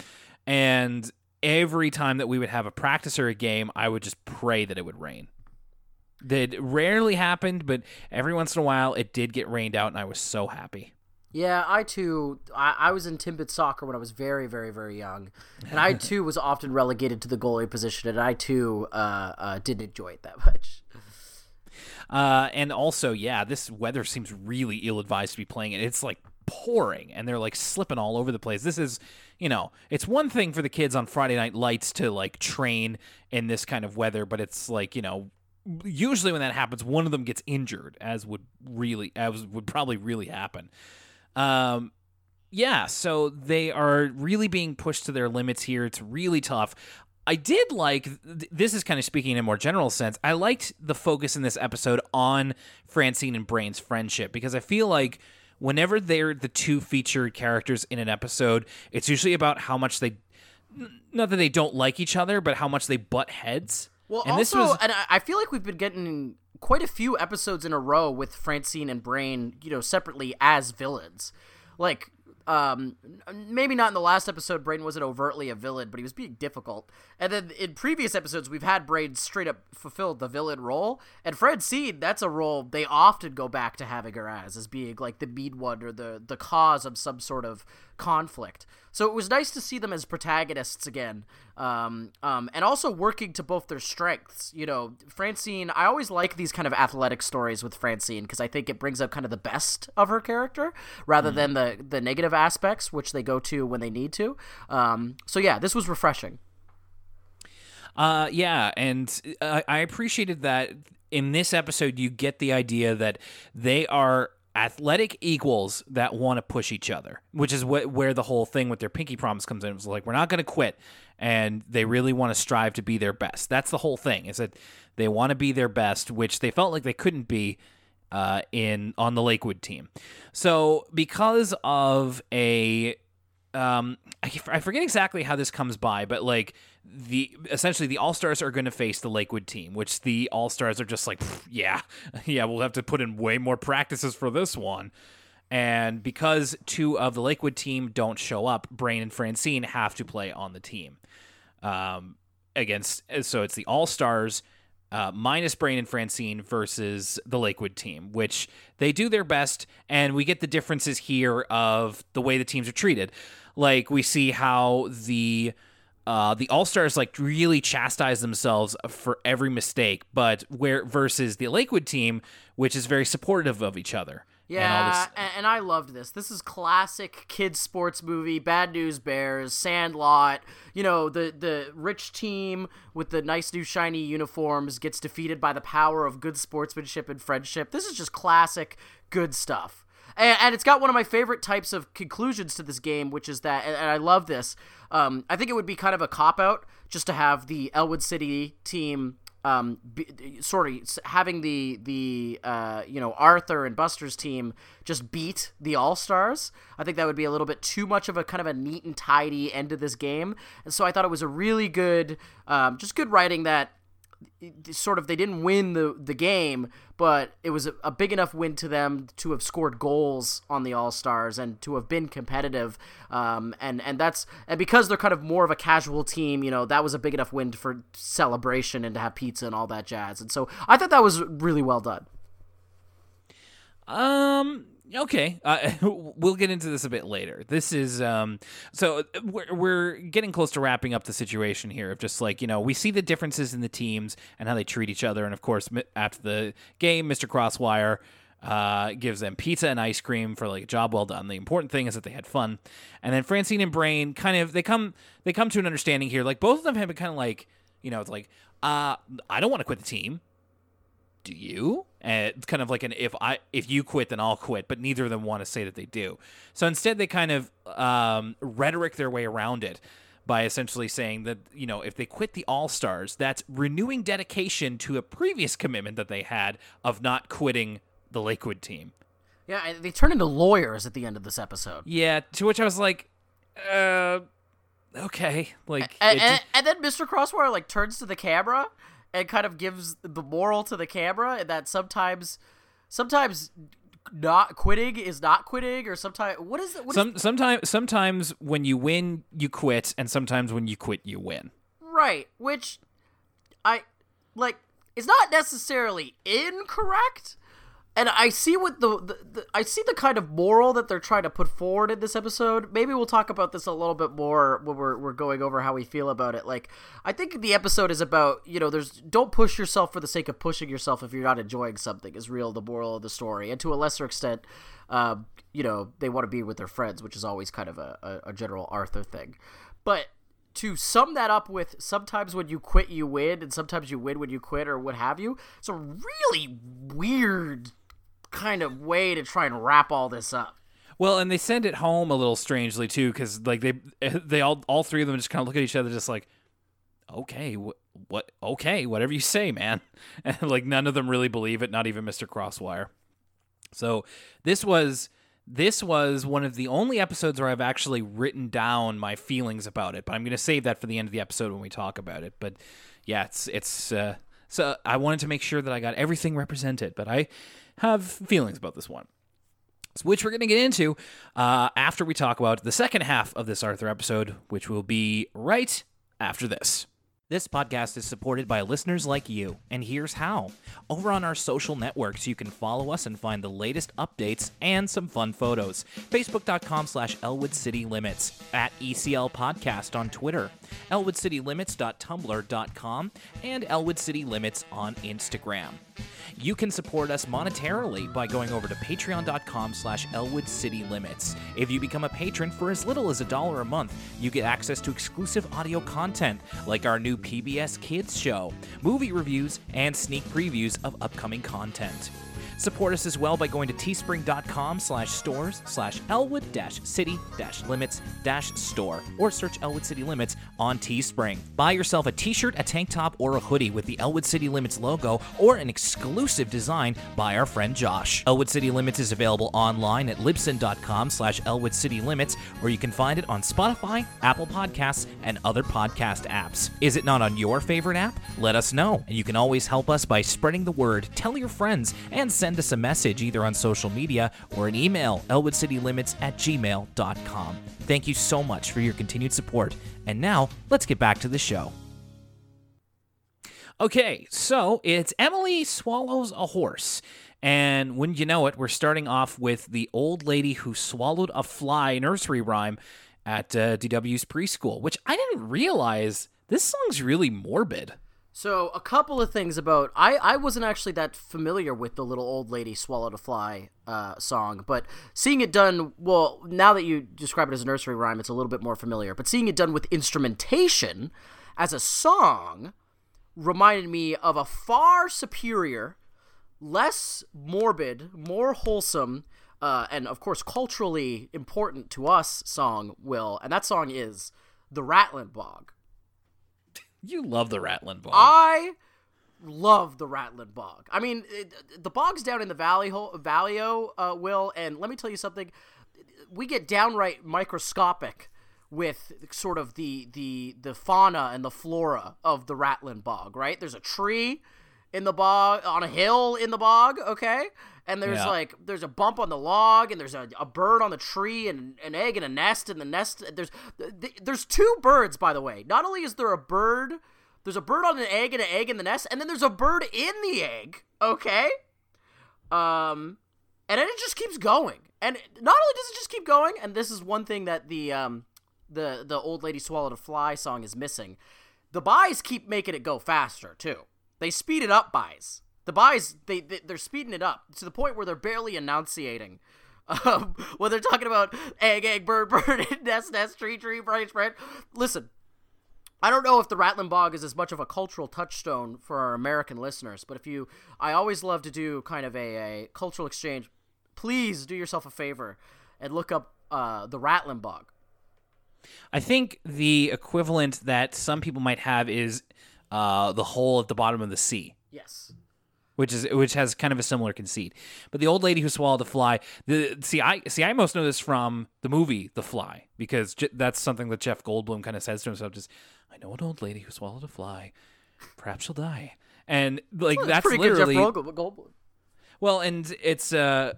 and every time that we would have a practice or a game, I would just pray that it would rain. That rarely happened, but every once in a while it did get rained out, and I was so happy. Yeah, I too. I, I was in Timbit soccer when I was very, very, very young, and I too was often relegated to the goalie position, and I too uh, uh, didn't enjoy it that much. Uh, and also, yeah, this weather seems really ill-advised to be playing it. It's like pouring, and they're like slipping all over the place. This is, you know, it's one thing for the kids on Friday Night Lights to like train in this kind of weather, but it's like you know usually when that happens, one of them gets injured, as would really, as would probably really happen. Um, yeah, so they are really being pushed to their limits here. It's really tough. I did like this is kind of speaking in a more general sense. I liked the focus in this episode on Francine and Brain's friendship because I feel like whenever they're the two featured characters in an episode, it's usually about how much they not that they don't like each other, but how much they butt heads. Well, and also, this was and I- I feel like we've been getting quite a few episodes in a row with Francine and Brain, you know, separately as villains. Like, um, maybe not in the last episode, Brain wasn't overtly a villain, but he was being difficult. And then in previous episodes, we've had Brain straight up fulfill the villain role. And Francine, that's a role they often go back to having her as, as being like the mean one or the, the cause of some sort of conflict. So it was nice to see them as protagonists again, um, um, and also working to both their strengths. You know, Francine, I always like these kind of athletic stories with Francine because I think it brings up kind of the best of her character rather than the the negative aspects, which they go to when they need to. Um, so yeah, this was refreshing. Uh, yeah, and I, I appreciated that in this episode you get the idea that they are athletic equals that want to push each other, which is what where the whole thing with their pinky promise comes in. It's like we're not going to quit, and they really want to strive to be their best. That's the whole thing. Is that they want to be their best, which they felt like they couldn't be uh, in on the Lakewood team. So because of a um I, I forget exactly how this comes by but like the essentially the all-stars are going to face the lakewood team which the all-stars are just like yeah yeah we'll have to put in way more practices for this one and because two of the lakewood team don't show up brain and francine have to play on the team um against so it's the all-stars uh, minus Brain and Francine versus the Lakewood team, which they do their best, and we get the differences here of the way the teams are treated. Like we see how the uh, the All Stars like really chastise themselves for every mistake, but where versus the Lakewood team, which is very supportive of each other. And Yeah, this- and, and I loved this. This is classic kids sports movie. Bad News Bears, Sandlot. You know, the the rich team with the nice new shiny uniforms gets defeated by the power of good sportsmanship and friendship. This is just classic good stuff. And, and it's got one of my favorite types of conclusions to this game, which is that, and, and I love this. Um, I think it would be kind of a cop out just to have the Elwood City team um be, sorry having the the uh you know Arthur and Buster's team just beat the All-Stars I think that would be a little bit too much of a kind of a neat and tidy end to this game. And so I thought it was a really good um just good writing that sort of they didn't win the the game, but it was a, a big enough win to them to have scored goals on the All Stars and to have been competitive. Um, and and that's and because they're kind of more of a casual team, you know, that was a big enough win for celebration and to have pizza and all that jazz. And so I thought that was really well done. Um. Okay. Uh, we'll get into this a bit later. This is um. So uh, we're we're getting close to wrapping up the situation here of just like you know we see the differences in the teams and how they treat each other, and of course after the game, Mr. Crosswire uh gives them pizza and ice cream for like a job well done. The important thing is that they had fun, and then Francine and Brain kind of they come they come to an understanding here. Like both of them have been kind of like you know it's like uh I don't want to quit the team do you? And it's kind of like an if I if you quit, then I'll quit. But neither of them want to say that they do. So instead, they kind of um, rhetoric their way around it by essentially saying that you know if they quit the All Stars, that's renewing dedication to a previous commitment that they had of not quitting the Lakewood team. Yeah, they turn into lawyers at the end of this episode. Yeah, to which I was like, uh, okay, like And, and, and then Mr. Crosswire like turns to the camera and kind of gives the moral to the camera and that sometimes sometimes not quitting is not quitting or sometimes what is it is- some sometimes sometimes when you win, you quit, and sometimes when you quit, you win. right which I like is not necessarily incorrect and I see what the, the, the I see the kind of moral that they're trying to put forward in this episode. Maybe we'll talk about this a little bit more when we're we're going over how we feel about it. Like I think the episode is about you know there's don't push yourself for the sake of pushing yourself if you're not enjoying something is real the moral of the story, and to a lesser extent, um, you know they want to be with their friends, which is always kind of a, a, a general Arthur thing, but to sum that up with sometimes when you quit you win and sometimes you win when you quit or what have you it's a really weird kind of way to try and wrap all this up Well, and they send it home a little strangely too, because like they they all all three of them just kind of look at each other, just like, okay, what what okay, whatever you say, man, and like none of them really believe it, not even Mister Crosswire. So this was this was one of the only episodes where I've actually written down my feelings about it, but I'm going to save that for the end of the episode when we talk about it. But yeah, it's it's uh, so I wanted to make sure that I got everything represented, but I have feelings about this one. Which we're going to get into uh, after we talk about the second half of this Arthur episode, which will be right after this. This podcast is supported by listeners like you, and here's how. Over on our social networks, you can follow us and find the latest updates and some fun photos. Facebook.com slash Elwood City Limits, at ECL Podcast on Twitter, ElwoodCityLimits.tumblr.com, and Elwood City Limits on Instagram. You can support us monetarily by going over to patreon.com slash Elwood City Limits. If you become a patron for as little as a dollar a month, you get access to exclusive audio content like our new PBS Kids show, movie reviews, and sneak previews of upcoming content. Support us as well by going to teespring.com slash stores slash Elwood city limits store or search Elwood City Limits on Teespring. Buy yourself a t-shirt, a tank top, or a hoodie with the Elwood City Limits logo or an exclusive design by our friend Josh. Elwood City Limits is available online at libsyn.com slash Elwood City Limits or you can find it on Spotify, Apple Podcasts, and other podcast apps. Is it not on your favorite app? Let us know. And you can always help us by spreading the word, tell your friends, and send us a message either on social media or an email, elwoodcitylimits at gmail.com. Thank you so much for your continued support. And now, let's get back to the show. Okay, so it's Emily swallows a horse. And wouldn't you know it, we're starting off with the old lady who swallowed a fly nursery rhyme at uh, DW's preschool, which I didn't realize this song's really morbid. So a couple of things about I I wasn't actually that familiar with the little old lady swallowed a fly uh, song, but seeing it done well now that you describe it as a nursery rhyme, it's a little bit more familiar. But seeing it done with instrumentation as a song reminded me of a far superior, less morbid, more wholesome, uh, and of course culturally important to us song. Will and that song is the Ratlin Bog. You love the Ratlin Bog. I love the Ratlin Bog. I mean, it, the bogs down in the valley, Valleyo, uh, will, and let me tell you something. We get downright microscopic with sort of the the the fauna and the flora of the Ratlin Bog. Right? There's a tree in the bog on a hill in the bog. Okay, and there's yeah. like there's a bump on the log and there's a, a bird on the tree and an egg in a nest and the nest there's there's two birds by the way. Not only is there a bird there's a bird on an egg and an egg in the nest and then there's a bird in the egg okay? Um and then it just keeps going. And not only does it just keep going and this is one thing that the um the the old lady swallowed a fly song is missing. The buys keep making it go faster too. They speed it up buys the buys they, they they're speeding it up to the point where they're barely enunciating. Um, when they're talking about egg, egg, bird, bird, nest, nest, tree, tree, branch, branch. Listen, I don't know if the Ratlin Bog is as much of a cultural touchstone for our American listeners, but if you, I always love to do kind of a, a cultural exchange. Please do yourself a favor and look up uh, the Ratlin Bog. I think the equivalent that some people might have is uh, the hole at the bottom of the sea. Yes which is which has kind of a similar conceit. But the old lady who swallowed the fly, the see I see I most know this from the movie The Fly because j- that's something that Jeff Goldblum kind of says to himself. Just I know an old lady who swallowed a fly, perhaps she'll die, and like well, that's, that's literally Goldblum. Well, and it's uh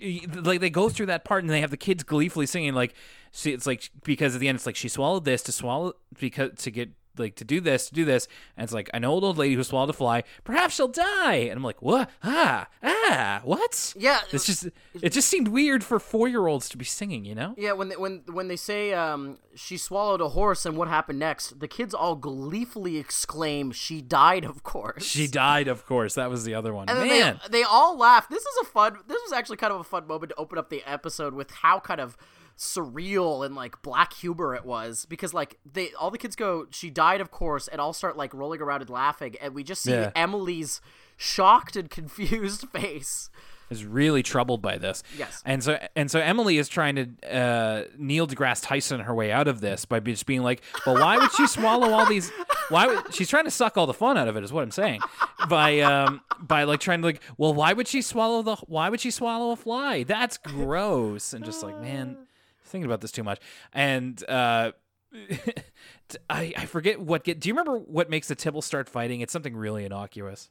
like they go through that part and they have the kids gleefully singing like see it's like because at the end it's like she swallowed this to swallow because to get like to do this, to do this, and it's like I know an old lady who swallowed a fly. Perhaps she'll die, and I'm like, what? Ah, ah, what? Yeah, it's just it just seemed weird for four year olds to be singing, you know? Yeah, when they, when when they say um, she swallowed a horse, and what happened next? The kids all gleefully exclaim, "She died, of course." She died, of course. That was the other one. And Man, they, they all laugh. This is a fun. This was actually kind of a fun moment to open up the episode with how kind of surreal and like black humor it was because like they all the kids go she died of course and all start like rolling around and laughing and we just see yeah. Emily's shocked and confused face is really troubled by this. Yes. And so and so Emily is trying to uh, Neil deGrasse Tyson her way out of this by just being like, "Well, why would she swallow all these? Why would she's trying to suck all the fun out of it? Is what I'm saying by um by like trying to like, well, why would she swallow the? Why would she swallow a fly? That's gross. And just like, man, thinking about this too much. And uh, I I forget what get. Do you remember what makes the Tibble start fighting? It's something really innocuous.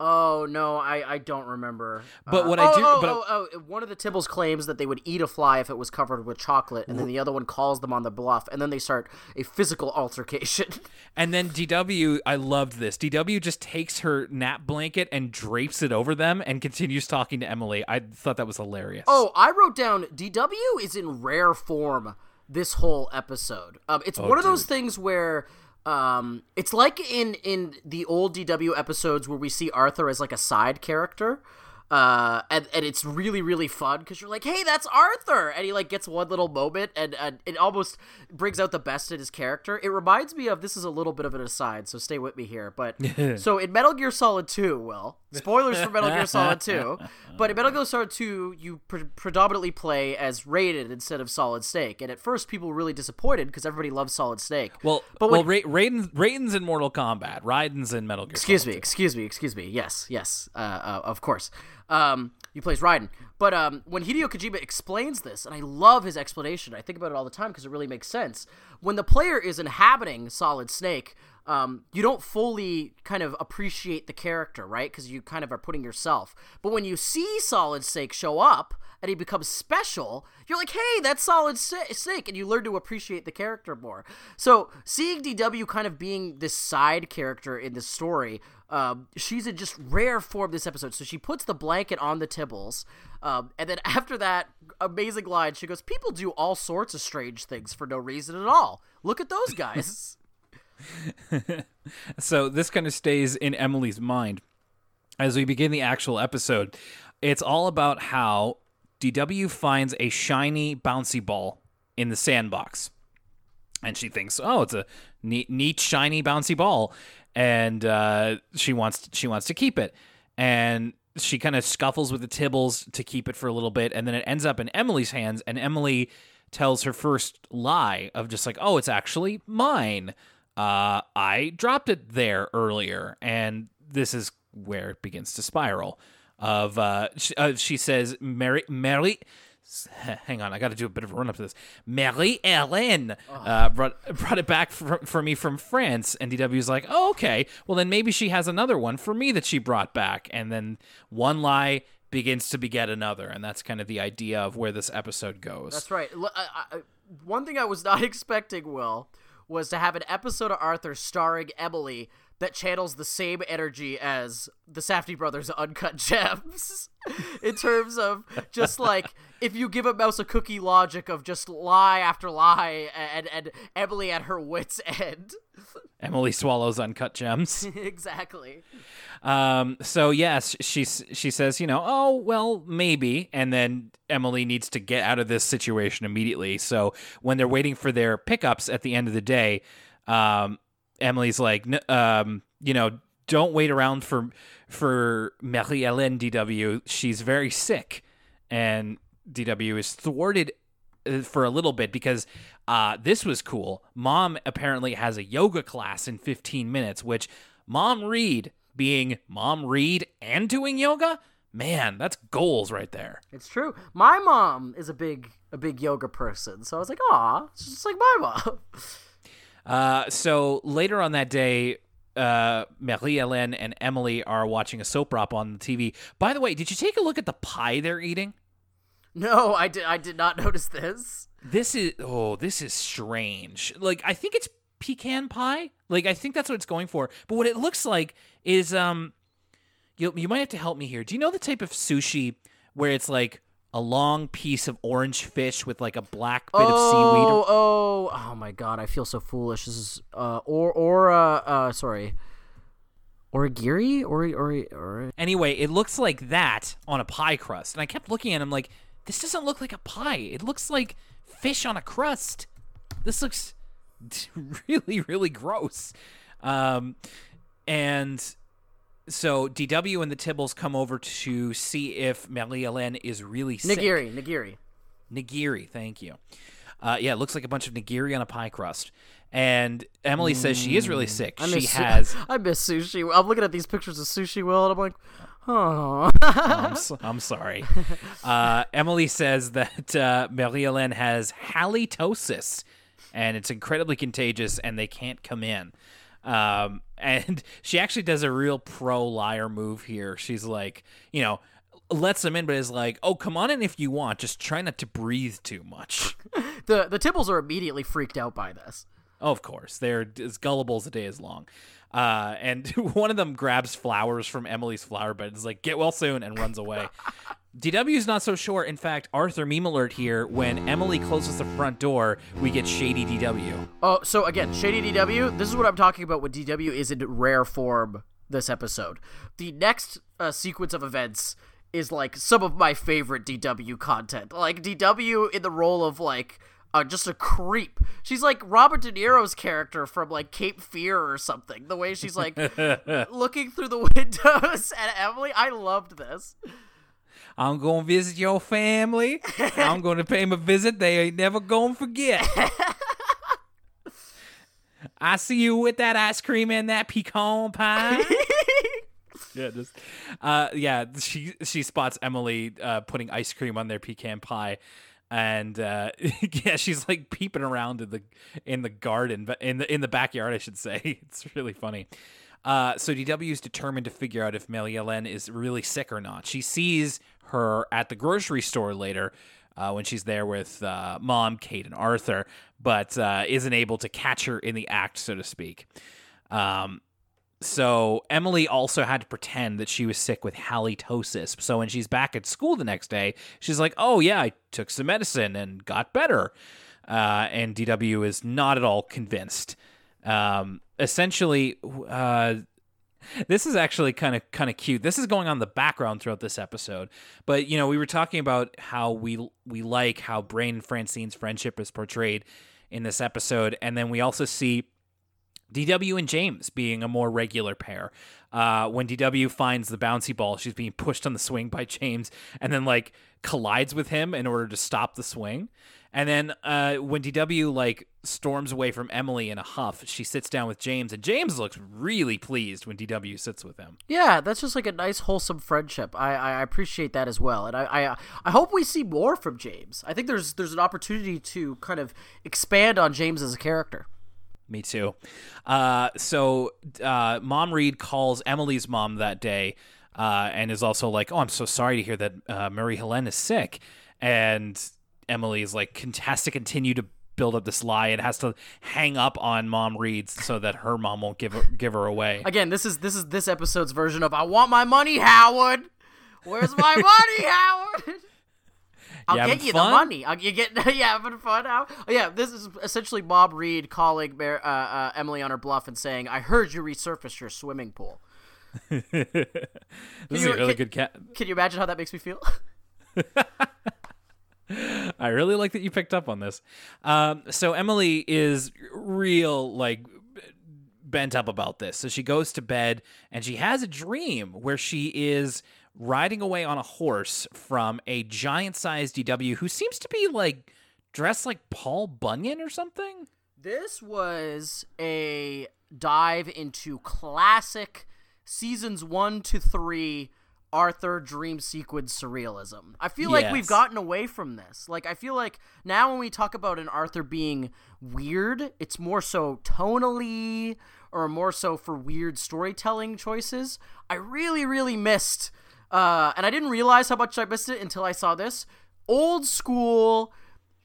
Oh no, I, I don't remember. But Uh, what I oh, do- oh, but oh, oh, one of the Tibbles claims that they would eat a fly if it was covered with chocolate, and then the other one calls them on the bluff, and then they start a physical altercation. And then DW, I loved this. DW just takes her nap blanket and drapes it over them and continues talking to Emily. I thought that was hilarious. oh, I wrote down DW is in rare form this whole episode. Um, it's one of those things where. Um, it's like in in the old DW episodes where we see Arthur as like a side character, uh, and and it's really really fun because you're like, hey, that's Arthur, and he like gets one little moment, and, and it almost brings out the best in his character. It reminds me of this is a little bit of an aside, so stay with me here. But so in Metal Gear Solid Two, well, spoilers for Metal Gear Solid Two, but in Metal Gear Solid Two, you pre- predominantly play as Raiden instead of Solid Snake, and at first people were really disappointed because everybody loves Solid Snake. well, but well, when- Ra- Raiden's, Raiden's in Mortal Kombat. Raiden's in Metal Gear. Excuse Solid me, excuse me, excuse me. Yes, yes, uh, uh, of course. Um, he plays Raiden. But um, when Hideo Kojima explains this, and I love his explanation, I think about it all the time because it really makes sense. When the player is inhabiting Solid Snake, um, you don't fully kind of appreciate the character, right? Because you kind of are putting yourself. But when you see Solid Snake show up and he becomes special, you're like, hey, that's Solid Snake, and you learn to appreciate the character more. So seeing DW kind of being this side character in this story, um, she's in just rare form this episode. So she puts the blanket on the Tibbles, um, and then after that amazing line, she goes, "People do all sorts of strange things for no reason at all. Look at those guys." So this kind of stays in Emily's mind as we begin the actual episode. It's all about how DW finds a shiny bouncy ball in the sandbox. And she thinks, "Oh, it's a neat, neat shiny bouncy ball," and uh, she wants she wants to keep it. And she kind of scuffles with the Tibbles to keep it for a little bit, and then it ends up in Emily's hands. And Emily tells her first lie of just like, "Oh, it's actually mine. Uh, I dropped it there earlier," and this is where it begins to spiral. Of uh, she, uh, she says, "Mary, Mary." Hang on, I got to do a bit of a run up to this. Marie Hélène uh, brought brought it back for, for me from France, and DW's like, "Oh, okay. Well, then maybe she has another one for me that she brought back." And then one lie begins to beget another, and that's kind of the idea of where this episode goes. That's right. L- I- I- one thing I was not expecting, Will, was to have an episode of Arthur starring Emily that channels the same energy as the Safdie brothers' Uncut Gems. In terms of just like if you give a mouse a cookie logic of just lie after lie and and Emily at her wits end. Emily swallows uncut gems. exactly. Um, so yes, she she says, you know, oh well, maybe, and then Emily needs to get out of this situation immediately. So when they're waiting for their pickups at the end of the day, um, Emily's like, "N- um, you know, don't wait around for for Marie Hélène DW. She's very sick, and DW is thwarted uh, for a little bit because uh, this was cool. Mom apparently has a yoga class in 15 minutes, which Mom Read being Mom Read and doing yoga, man, that's goals right there. It's true. My mom is a big a big yoga person, so I was like, "Aw, it's just like my mom." Uh, so later on that day, uh, Marie Hélène and Emily are watching a soap opera on the TV. By the way, did you take a look at the pie they're eating? no, I did I did not notice this. This is oh, this is strange. Like I think it's pecan pie. Like I think that's what it's going for. But what it looks like is um you you might have to help me here. Do you know the type of sushi where it's like a long piece of orange fish with like a black bit of seaweed? Oh, oh, oh my god, I feel so foolish. This is uh or or uh, uh sorry. Onigiri? Or or or Anyway, it looks like that on a pie crust. And I kept looking at him like this doesn't look like a pie. It looks like fish on a crust. This looks really really gross. Um and so DW and the Tibbles come over to see if Marie Helene is really sick. Nigiri, Nigiri. Nigiri, thank you. Uh, yeah, it looks like a bunch of nigiri on a pie crust. And Emily says she is really sick. Mm, I she su- has. I miss sushi. I'm looking at these pictures of sushi will, and I'm like, oh. I'm, s- I'm sorry. Uh, Emily says that uh, Marie Helene has halitosis, and it's incredibly contagious, and they can't come in. Um, and she actually does a real pro liar move here. She's like, you know, lets them in, but is like, oh, come on in if you want. Just try not to breathe too much. the the Tibbles are immediately freaked out by this. Oh, of course, they're as gullible as a day is long. Uh, and one of them grabs flowers from Emily's flower bed and is like, "Get well soon," and runs away. DW is not so sure. In fact, Arthur meme alert here. When Emily closes the front door, we get shady DW. Oh, so again, Shady DW. This is what I'm talking about when DW is in rare form this episode. The next uh, sequence of events is like some of my favorite DW content. Like DW in the role of like uh, just a creep. She's like Robert De Niro's character from like Cape Fear or something. The way she's like looking through the windows at Emily. I loved this. I'm gonna visit your family. I'm gonna pay them a visit. They ain't never gonna forget. I see you with that ice cream and that pecan pie. yeah, just uh, yeah. She she spots Emily uh, putting ice cream on their pecan pie, and uh, yeah, she's like peeping around in the in the garden, but in the in the backyard, I should say. It's really funny. Uh, so DW is determined to figure out if Marie Helene is really sick or not. She sees her at the grocery store later uh, when she's there with uh, mom, Kate, and Arthur, but uh, isn't able to catch her in the act, so to speak. Um, so Emily also had to pretend that she was sick with halitosis. So when she's back at school the next day, she's like, "Oh yeah, I took some medicine and got better." Uh, and DW is not at all convinced. Um, essentially, uh, this is actually kind of kind of cute. This is going on the background throughout this episode, but you know we were talking about how we we like how Brain and Francine's friendship is portrayed in this episode, and then we also see DW and James being a more regular pair. Uh, when DW finds the bouncy ball, she's being pushed on the swing by James, and then like collides with him in order to stop the swing. And then uh, when DW like storms away from Emily in a huff, she sits down with James, and James looks really pleased when DW sits with him. Yeah, that's just like a nice, wholesome friendship. I, I appreciate that as well, and I, I I hope we see more from James. I think there's there's an opportunity to kind of expand on James as a character. Me too. Uh, so uh, Mom Read calls Emily's mom that day uh, and is also like, "Oh, I'm so sorry to hear that uh, Marie Helene is sick." And Emily is like, has to continue to build up this lie and has to hang up on Mom Read so that her mom won't give her, give her away. Again, this is this is this episode's version of "I want my money, Howard." Where's my money, Howard? I'll You get you fun? the money. I'll, you get yeah, having fun. How? Oh, yeah, this is essentially Bob Reed calling uh, uh, Emily on her bluff and saying, "I heard you resurfaced your swimming pool." this is you- a really can- good cat. Can you imagine how that makes me feel? I really like that you picked up on this. Um, so Emily is real like bent up about this. So she goes to bed and she has a dream where she is riding away on a horse from a giant-sized DW who seems to be like dressed like Paul Bunyan or something. This was a dive into classic seasons one to three Arthur dream sequence surrealism. I feel like we've gotten away from this. Like I feel like now when we talk about an Arthur being weird, it's more so tonally or more so for weird storytelling choices. I really, really missed uh, and I didn't realize how much I missed it until I saw this. Old school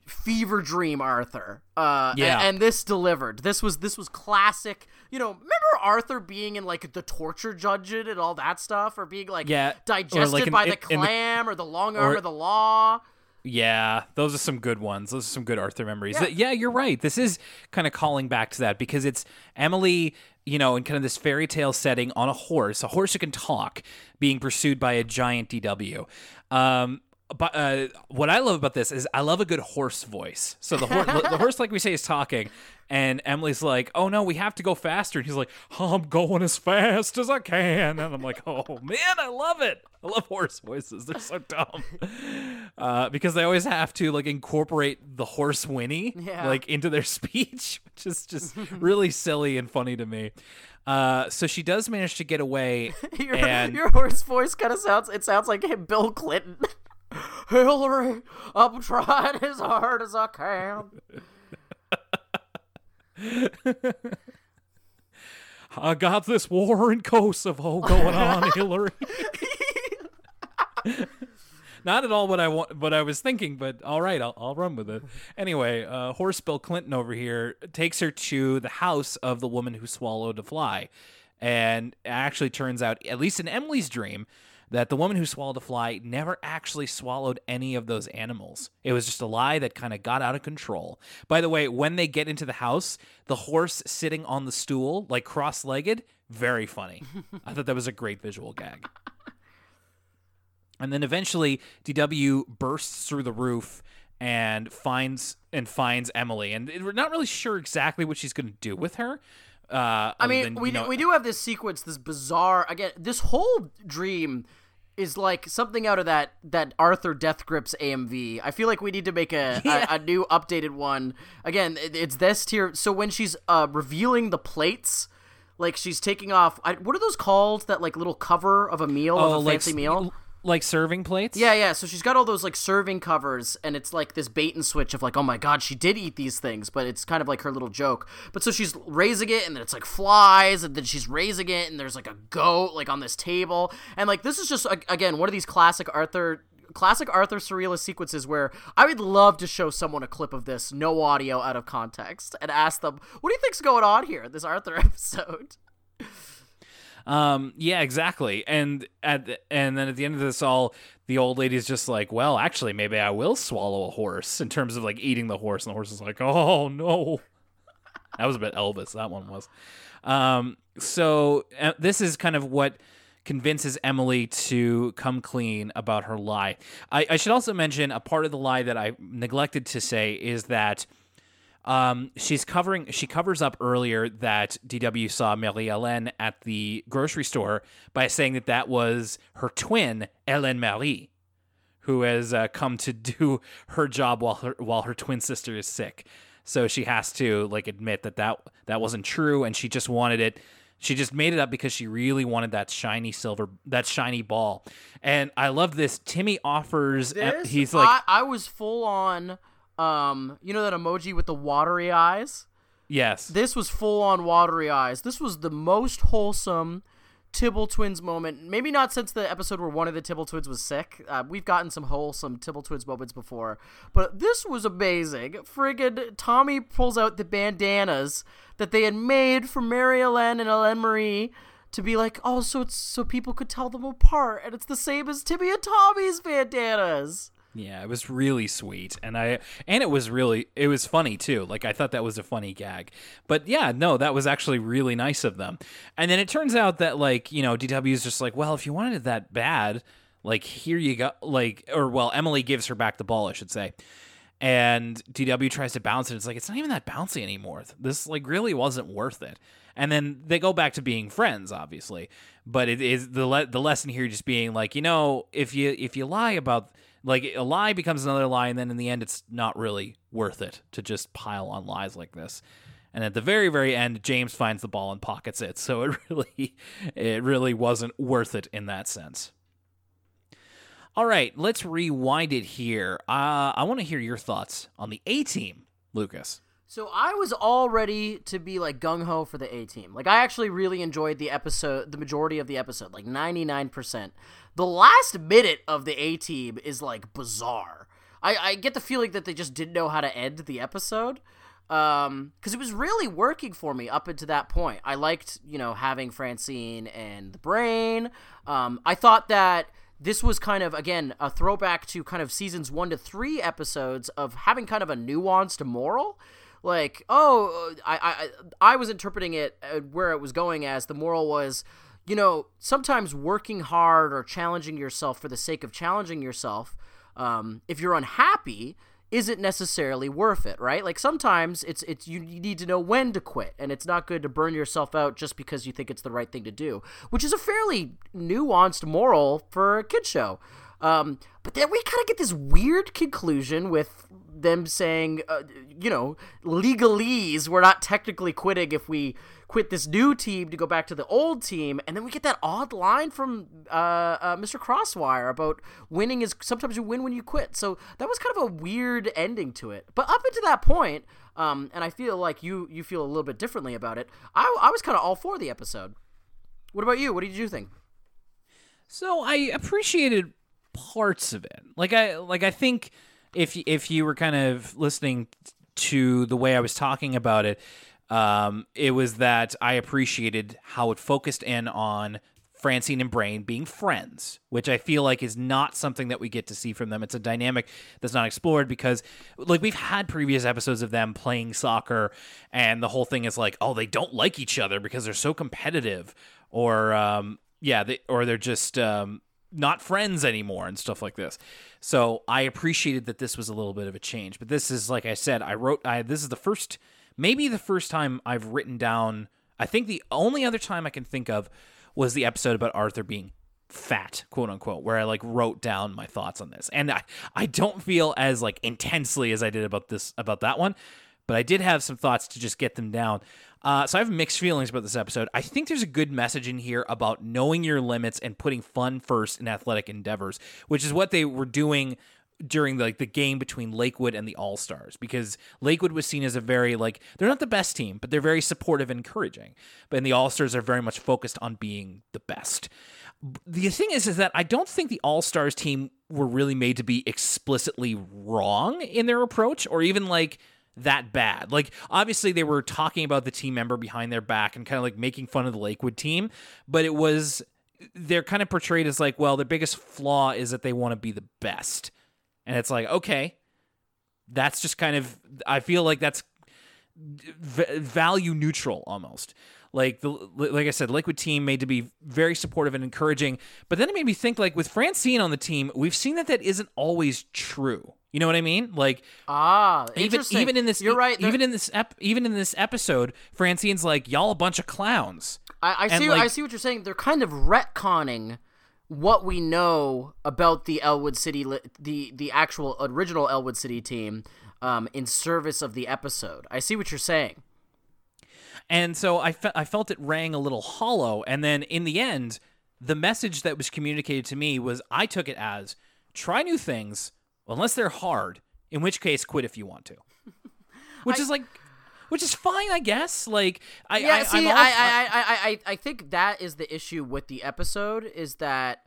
fever dream Arthur. Uh Yeah. and, and this delivered. This was this was classic. You know, remember Arthur being in like the torture dungeon and all that stuff or being like Yeah, digested like, by the in the- clam or the long arm or- of the law. Yeah, those are some good ones. Those are some good Arthur memories. Yeah. Yeah, you're right. This is kind of calling back to that because it's Emily, you know, in kind of this fairy tale setting on a horse, a horse who can talk, being pursued by a giant DW. Um, but uh, what I love about this is I love a good horse voice. So the horse, the horse, like we say, is talking, and Emily's like, "Oh no, we have to go faster," and he's like, "I'm going as fast as I can," and I'm like, "Oh man, I love it. I love horse voices. They're so dumb uh, because they always have to like incorporate the horse whinny Yeah. like into their speech, which is just really silly and funny to me. Uh, so she does manage to get away, Your, and your horse voice kind of sounds. It sounds like Bill Clinton. Hillary, I'm trying as hard as I can. I got this war in Kosovo going on, Hillary. Not at all what I want, what I was thinking, but all right, I'll, I'll run with it. Anyway, uh, Horse Bill Clinton over here takes her to the house of the woman who swallowed a fly, and it actually turns out, at least in Emily's dream, that the woman who swallowed a fly never actually swallowed any of those animals. It was just a lie that kind of got out of control. By the way, when they get into the house, the horse sitting on the stool, like cross legged, very funny. I thought that was a great visual gag. And then eventually DW bursts through the roof and finds and finds Emily. And we're not really sure exactly what she's going to do with her. Uh, I mean, we do, we do have this sequence, this bizarre. Again, this whole dream is like something out of that that Arthur Death Grips AMV. I feel like we need to make a Yeah. a, a new updated one. Again, it- it's this tier. So when she's uh, revealing the plates. Like she's taking off. I, what are those called? That like little cover of a meal of a Oh, like fancy meal. Like serving plates. Yeah, yeah. So she's got all those like serving covers, and it's like this bait and switch of like, oh my god, she did eat these things, but it's kind of like her little joke. But so she's raising it, and then it's like flies, and then she's raising it, and there's like a goat like on this table, and like this is just again one of these classic Arthur. Classic Arthur surrealist sequences where I would love to show someone a clip of this, no audio, out of context, and ask them, "What do you think's going on here?" This Arthur episode. Um, yeah, exactly. And at the, and then at the end of this all, the old lady's just like, well, actually, maybe I will swallow a horse in terms of like eating the horse, and the horse is like, oh no. That was a bit Elvis. That one was. Um, so uh, this is kind of what convinces Emily to come clean about her lie. I, I should also mention a part of the lie that I neglected to say is that um, she's covering. She covers up earlier that DW saw Marie Hélène at the grocery store by saying that that was her twin, Hélène Marie, who has uh, come to do her job while her while her twin sister is sick. So she has to like admit that that that wasn't true, and she just wanted it. She just made it up because she really wanted that shiny silver, that shiny ball. And I love this. Timmy offers. This, he's like, I, I was full on, um, you know that emoji with the watery eyes. yes, This was full on watery eyes. This was the most wholesome Tibble Twins moment. Maybe not since the episode where one of the Tibble Twins was sick. Uh, we've gotten some wholesome Tibble Twins moments before, but this was amazing. Friggin' Tommy pulls out the bandanas that they had made for Marie Hélène and Hélène Marie to be like, oh, so it's so people could tell them apart, and it's the same as Timmy and Tommy's bandanas. Yeah, it was really sweet, and I and it was really it was funny too. Like I thought that was a funny gag, but yeah, no, that was actually really nice of them. And then it turns out that like you know DW is just like, well, if you wanted it that bad, like here you go, like or well, Emily gives her back the ball, I should say. And DW tries to bounce it. It's like it's not even that bouncy anymore. This like really wasn't worth it. And then they go back to being friends, obviously. But it is the le- the lesson here just being like, you know, if you if you lie about like a lie becomes another lie, and then in the end, it's not really worth it to just pile on lies like this. And at the very very end, James finds the ball and pockets it. So it really it really wasn't worth it in that sense. All right, let's rewind it here. Uh, I want to hear your thoughts on the A team, Lucas. So I was all ready to be like gung ho for the A team. Like I actually really enjoyed the episode, the majority of the episode, like ninety nine percent. The last minute of the A team is like bizarre. I, I get the feeling that they just didn't know how to end the episode. Um, because it was really working for me up until that point. I liked, you know, having Francine and the brain. Um, I thought that this was kind of again a throwback to kind of seasons one to three episodes of having kind of a nuanced moral like oh i i i was interpreting it uh, where it was going as the moral was you know sometimes working hard or challenging yourself for the sake of challenging yourself um, if you're unhappy, isn't necessarily worth it, right? Like sometimes it's it's you, need to know when to quit, and it's not good to burn yourself out just because you think it's the right thing to do, which is a fairly nuanced moral for a kid show. Um, but then we kind of get this weird conclusion with them saying, uh, you know, legalese, we're not technically quitting if we quit this new team to go back to the old team. And then we get that odd line from uh, uh, Mr. Crosswire about winning is sometimes you win when you quit. So that was kind of a weird ending to it. But up until that point, um, and I feel like you you feel a little bit differently about it. I, I was kind of all for the episode. What about you? What did you think? So I appreciated parts of it. Like I like I think if if you were kind of listening to the way I was talking about it, um, it was that I appreciated how it focused in on Francine and Brain being friends, which I feel like is not something that we get to see from them. It's a dynamic that's not explored because, like, we've had previous episodes of them playing soccer, and the whole thing is like, oh, they don't like each other because they're so competitive, or um, yeah, they, or they're just um, not friends anymore and stuff like this. So I appreciated that this was a little bit of a change. But this is like I said, I wrote I this is the first maybe the first time I've written down I think the only other time I can think of was the episode about Arthur being fat, quote unquote, where I like wrote down my thoughts on this. And I, I don't feel as like intensely as I did about this about that one, but I did have some thoughts to just get them down. Uh, so I have mixed feelings about this episode. I think there's a good message in here about knowing your limits and putting fun first in athletic endeavors, which is what they were doing during the, like the game between Lakewood and the All Stars because Lakewood was seen as a very like they're not the best team, but they're very supportive and encouraging. But and the All Stars are very much focused on being the best. The thing is, is that I don't think the All Stars team were really made to be explicitly wrong in their approach, or even like that bad. Like obviously they were talking about the team member behind their back and kind of like making fun of the Lakewood team, but it was they're kind of portrayed as like, well, their biggest flaw is that they want to be the best. And it's like, okay, that's just kind of I feel like that's v- value neutral almost. Like the like I said, Lakewood team made to be very supportive and encouraging, but then it made me think like with Francine on the team, we've seen that that isn't always true. You know what I mean? Like ah, even even in this you're right. Even in this ep, even in this episode, Francine's like y'all a bunch of clowns. I, I see. Like, I see what you're saying. They're kind of retconning what we know about the Elwood City, the the actual original Elwood City team, um, in service of the episode. I see what you're saying. And so I, fe- I felt it rang a little hollow. And then in the end, the message that was communicated to me was I took it as try new things unless they're hard, in which case quit if you want to. Which I, is like which is fine, I guess. Like, I yeah. I, see, all, I, I, I, I, I think that is the issue with the episode is that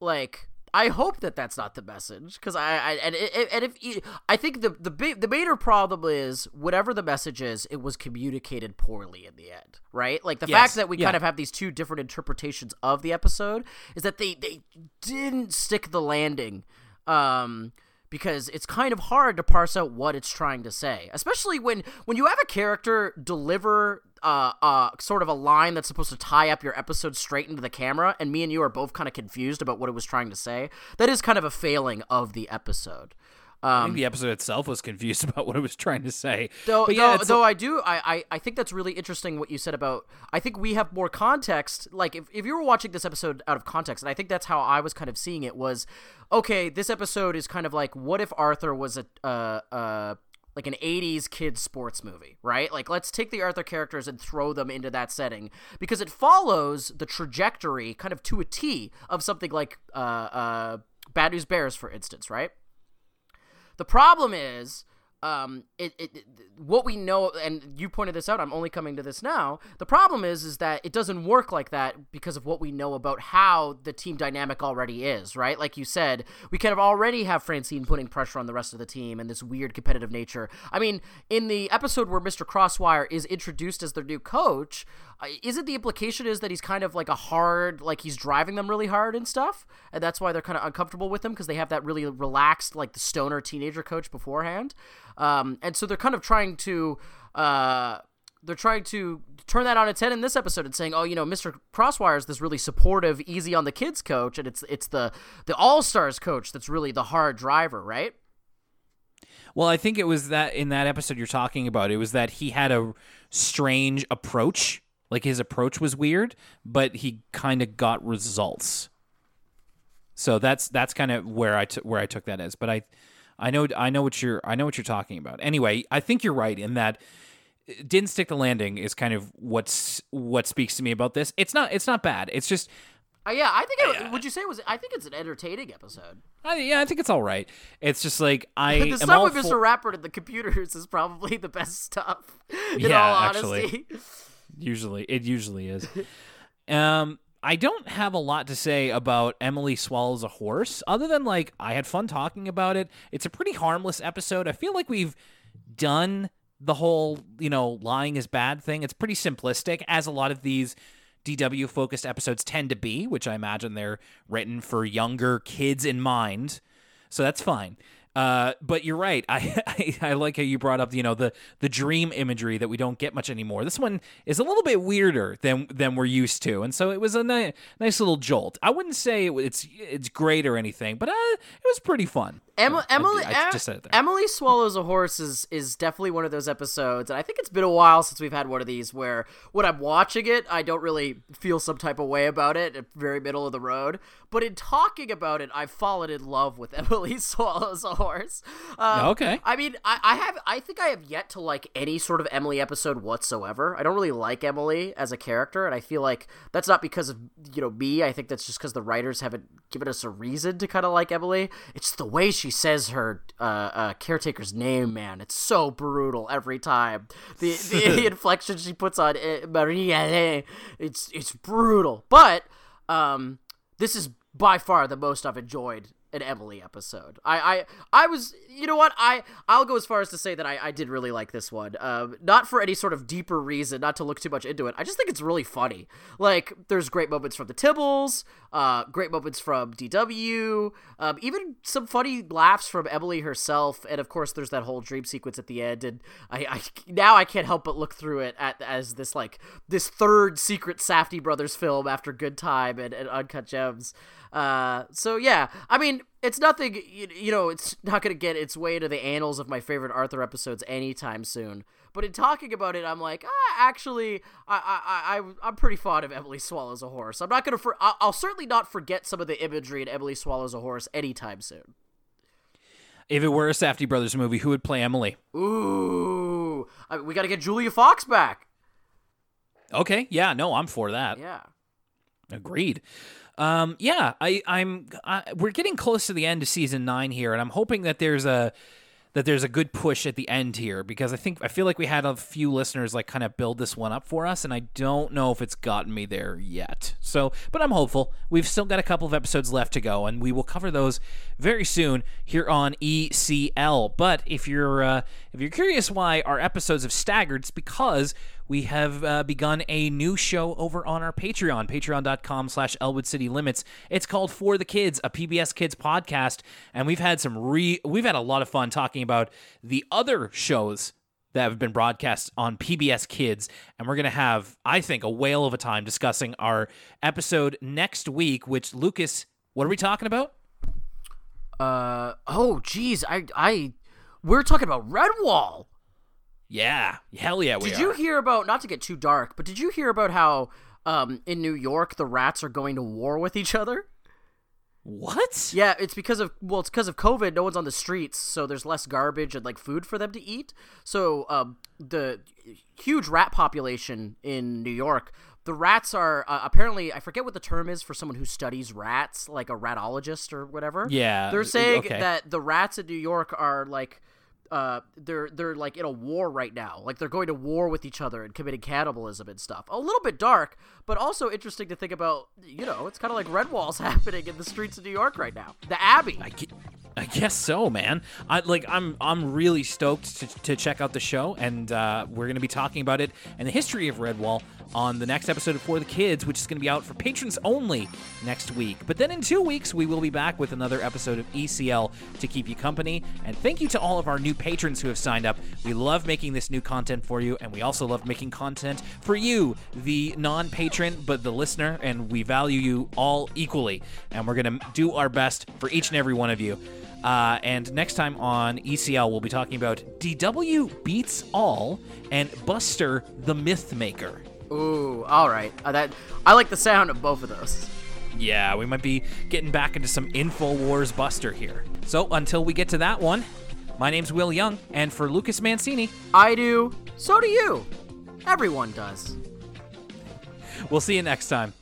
like I hope that that's not the message because I, I and and if I think the the big the major problem is whatever the message is, it was communicated poorly in the end, right? Like the yes. fact that we yeah. kind of have these two different interpretations of the episode is that they they didn't stick the landing. Um, because it's kind of hard to parse out what it's trying to say, especially when when you have a character deliver uh, uh, sort of a line that's supposed to tie up your episode straight into the camera, and me and you are both kind of confused about what it was trying to say. That is kind of a failing of the episode. Um, I think the episode itself was confused about what it was trying to say. Though, yeah, though, though I do, I, I, I think that's really interesting what you said about. I think we have more context. Like, if, if you were watching this episode out of context, and I think that's how I was kind of seeing it was, okay, this episode is kind of like, what if Arthur was a, uh, uh, like an 80s kids sports movie, right? Like let's take the Arthur characters and throw them into that setting because it follows the trajectory kind of to a T of something like uh, uh, Bad News Bears, for instance, right? The problem is, um, it, it, it, what we know, and you pointed this out. I'm only coming to this now. The problem is, is that it doesn't work like that because of what we know about how the team dynamic already is. Right, like you said, we kind of already have Francine putting pressure on the rest of the team and this weird competitive nature. I mean, in the episode where Mr. Crosswire is introduced as their new coach, is it the implication is that he's kind of like a hard like he's driving them really hard and stuff and that's why they're kind of uncomfortable with him because they have that really relaxed like the stoner teenager coach beforehand um, and so they're kind of trying to uh, they're trying to turn that on its head in this episode and saying, "Oh, you know, Mr. Crosswire is this really supportive, easy on the kids coach, and it's it's the the All Stars coach that's really the hard driver, right?" Well, I think it was that in that episode you're talking about, it was that he had a strange approach. Like his approach was weird, but he kind of got results. So that's that's kind of where I t- where I took that as. But I I know I know what you're I know what you're talking about. Anyway, I think you're right in that didn't stick the landing is kind of what's what speaks to me about this. It's not it's not bad. It's just Uh, yeah, I think. It, would you say it was? I think it's an entertaining episode. I, yeah, I think it's all right. It's just like I the stuff with Mr. Ratburn and the computers is probably the best stuff. In Yeah, all actually. Usually, it usually is. um, I don't have a lot to say about Emily Swallows a Horse, other than like I had fun talking about it. It's a pretty harmless episode. I feel like we've done the whole, you know, lying is bad thing. It's pretty simplistic, as a lot of these DW focused episodes tend to be, which I imagine they're written for younger kids in mind. So that's fine. Uh, but you're right. I, I I like how you brought up you know the the dream imagery that we don't get much anymore. This one is a little bit weirder than than we're used to, and so it was a ni- nice little jolt. I wouldn't say it, it's it's great or anything, but uh, it was pretty fun. Em- So, Emily, I, Em- just said it there. Emily Swallows a Horse is, is definitely one of those episodes, and I think it's been a while since we've had one of these where when I'm watching it, I don't really feel some type of way about it, at very middle of the road. But in talking about it, I've fallen in love with Emily Swallows a Horse. Um, Okay. I mean, I, I have, I think I have yet to like any sort of Emily episode whatsoever. I don't really like Emily as a character, and I feel like that's not because of you know me. I think that's just because the writers haven't given us a reason to kind of like Emily. It's the way she says her uh, uh, caretaker's name, man. It's so brutal every time. The the inflection she puts on uh, Maria, it's it's brutal. But um, this is by far the most I've enjoyed an Emily episode. I, I, I was, you know what? I, I'll go as far as to say that I, I did really like this one. Um, not for any sort of deeper reason, not to look too much into it. I just think it's really funny. Like, there's great moments from the Tibbles, uh, great moments from DW, um, even some funny laughs from Emily herself, and of course, there's that whole dream sequence at the end. And I, I now I can't help but look through it at as this like this third secret Safdie brothers film after Good Time and, and Uncut Gems. Uh, so yeah, I mean, it's nothing. You, you know, it's not gonna get its way to the annals of my favorite Arthur episodes anytime soon. But in talking about it, I'm like, ah, actually, I, I, I, I'm pretty fond of Emily Swallows a Horse. I'm not gonna, for, I'll, I'll certainly not forget some of the imagery in Emily Swallows a Horse anytime soon. If it were a Safdie Brothers movie, who would play Emily? Ooh, I we got to get Julia Fox back. Okay, yeah, no, I'm for that. Yeah. Agreed. Um, yeah, I, I'm. I, we're getting close to the end of season nine here, and I'm hoping that there's a that there's a good push at the end here because I think I feel like we had a few listeners like kind of build this one up for us, and I don't know if it's gotten me there yet. So, but I'm hopeful. We've still got a couple of episodes left to go, and we will cover those very soon here on ECL. But if you're uh, if you're curious why our episodes have staggered, it's because we have uh, begun a new show over on our Patreon, patreon.com slash Elwood City Limits. It's called For the Kids, a PBS Kids podcast. And we've had some re we've had a lot of fun talking about the other shows that have been broadcast on PBS Kids. And we're gonna have, I think, a whale of a time discussing our episode next week, which Lucas, what are we talking about? Uh oh, geez, I I we're talking about Redwall. Yeah. Hell yeah, we Did are. you hear about not to get too dark, but did you hear about how um in New York the rats are going to war with each other? what? Yeah, it's because of well, it's because of COVID. No one's on the streets, so there's less garbage and like food for them to eat. So um, the huge rat population in New York, the rats are uh, apparently I forget what the term is for someone who studies rats, like a ratologist or whatever. Yeah, they're saying okay. that the rats in New York are like. Uh, they're they're like in a war right now. Like they're going to war with each other and committing cannibalism and stuff. A little bit dark, but also interesting to think about. You know, it's kind of like Redwall's happening in the streets of New York right now. The Abbey. I, I guess so, man. I like. I'm. I'm really stoked to, to check out the show, and uh, we're to be talking about it and the history of Redwall on the next episode of For the Kids, which is going to be out for patrons only next week. But then in two weeks, we will be back with another episode of ECL to keep you company. And thank you to all of our new patrons who have signed up. We love making this new content for you, and we also love making content for you, the non patron, but the listener, and we value you all equally. And we're going to do our best for each and every one of you. Uh, and next time on ECL, we'll be talking about DW Beats All and Buster the Myth Maker. Ooh, all right. Uh, that I like the sound of both of those. Yeah, we might be getting back into some InfoWars Buster here. So until we get to that one, my name's Will Young, and for Lucas Mancini, I do. So do you. Everyone does. we'll see you next time.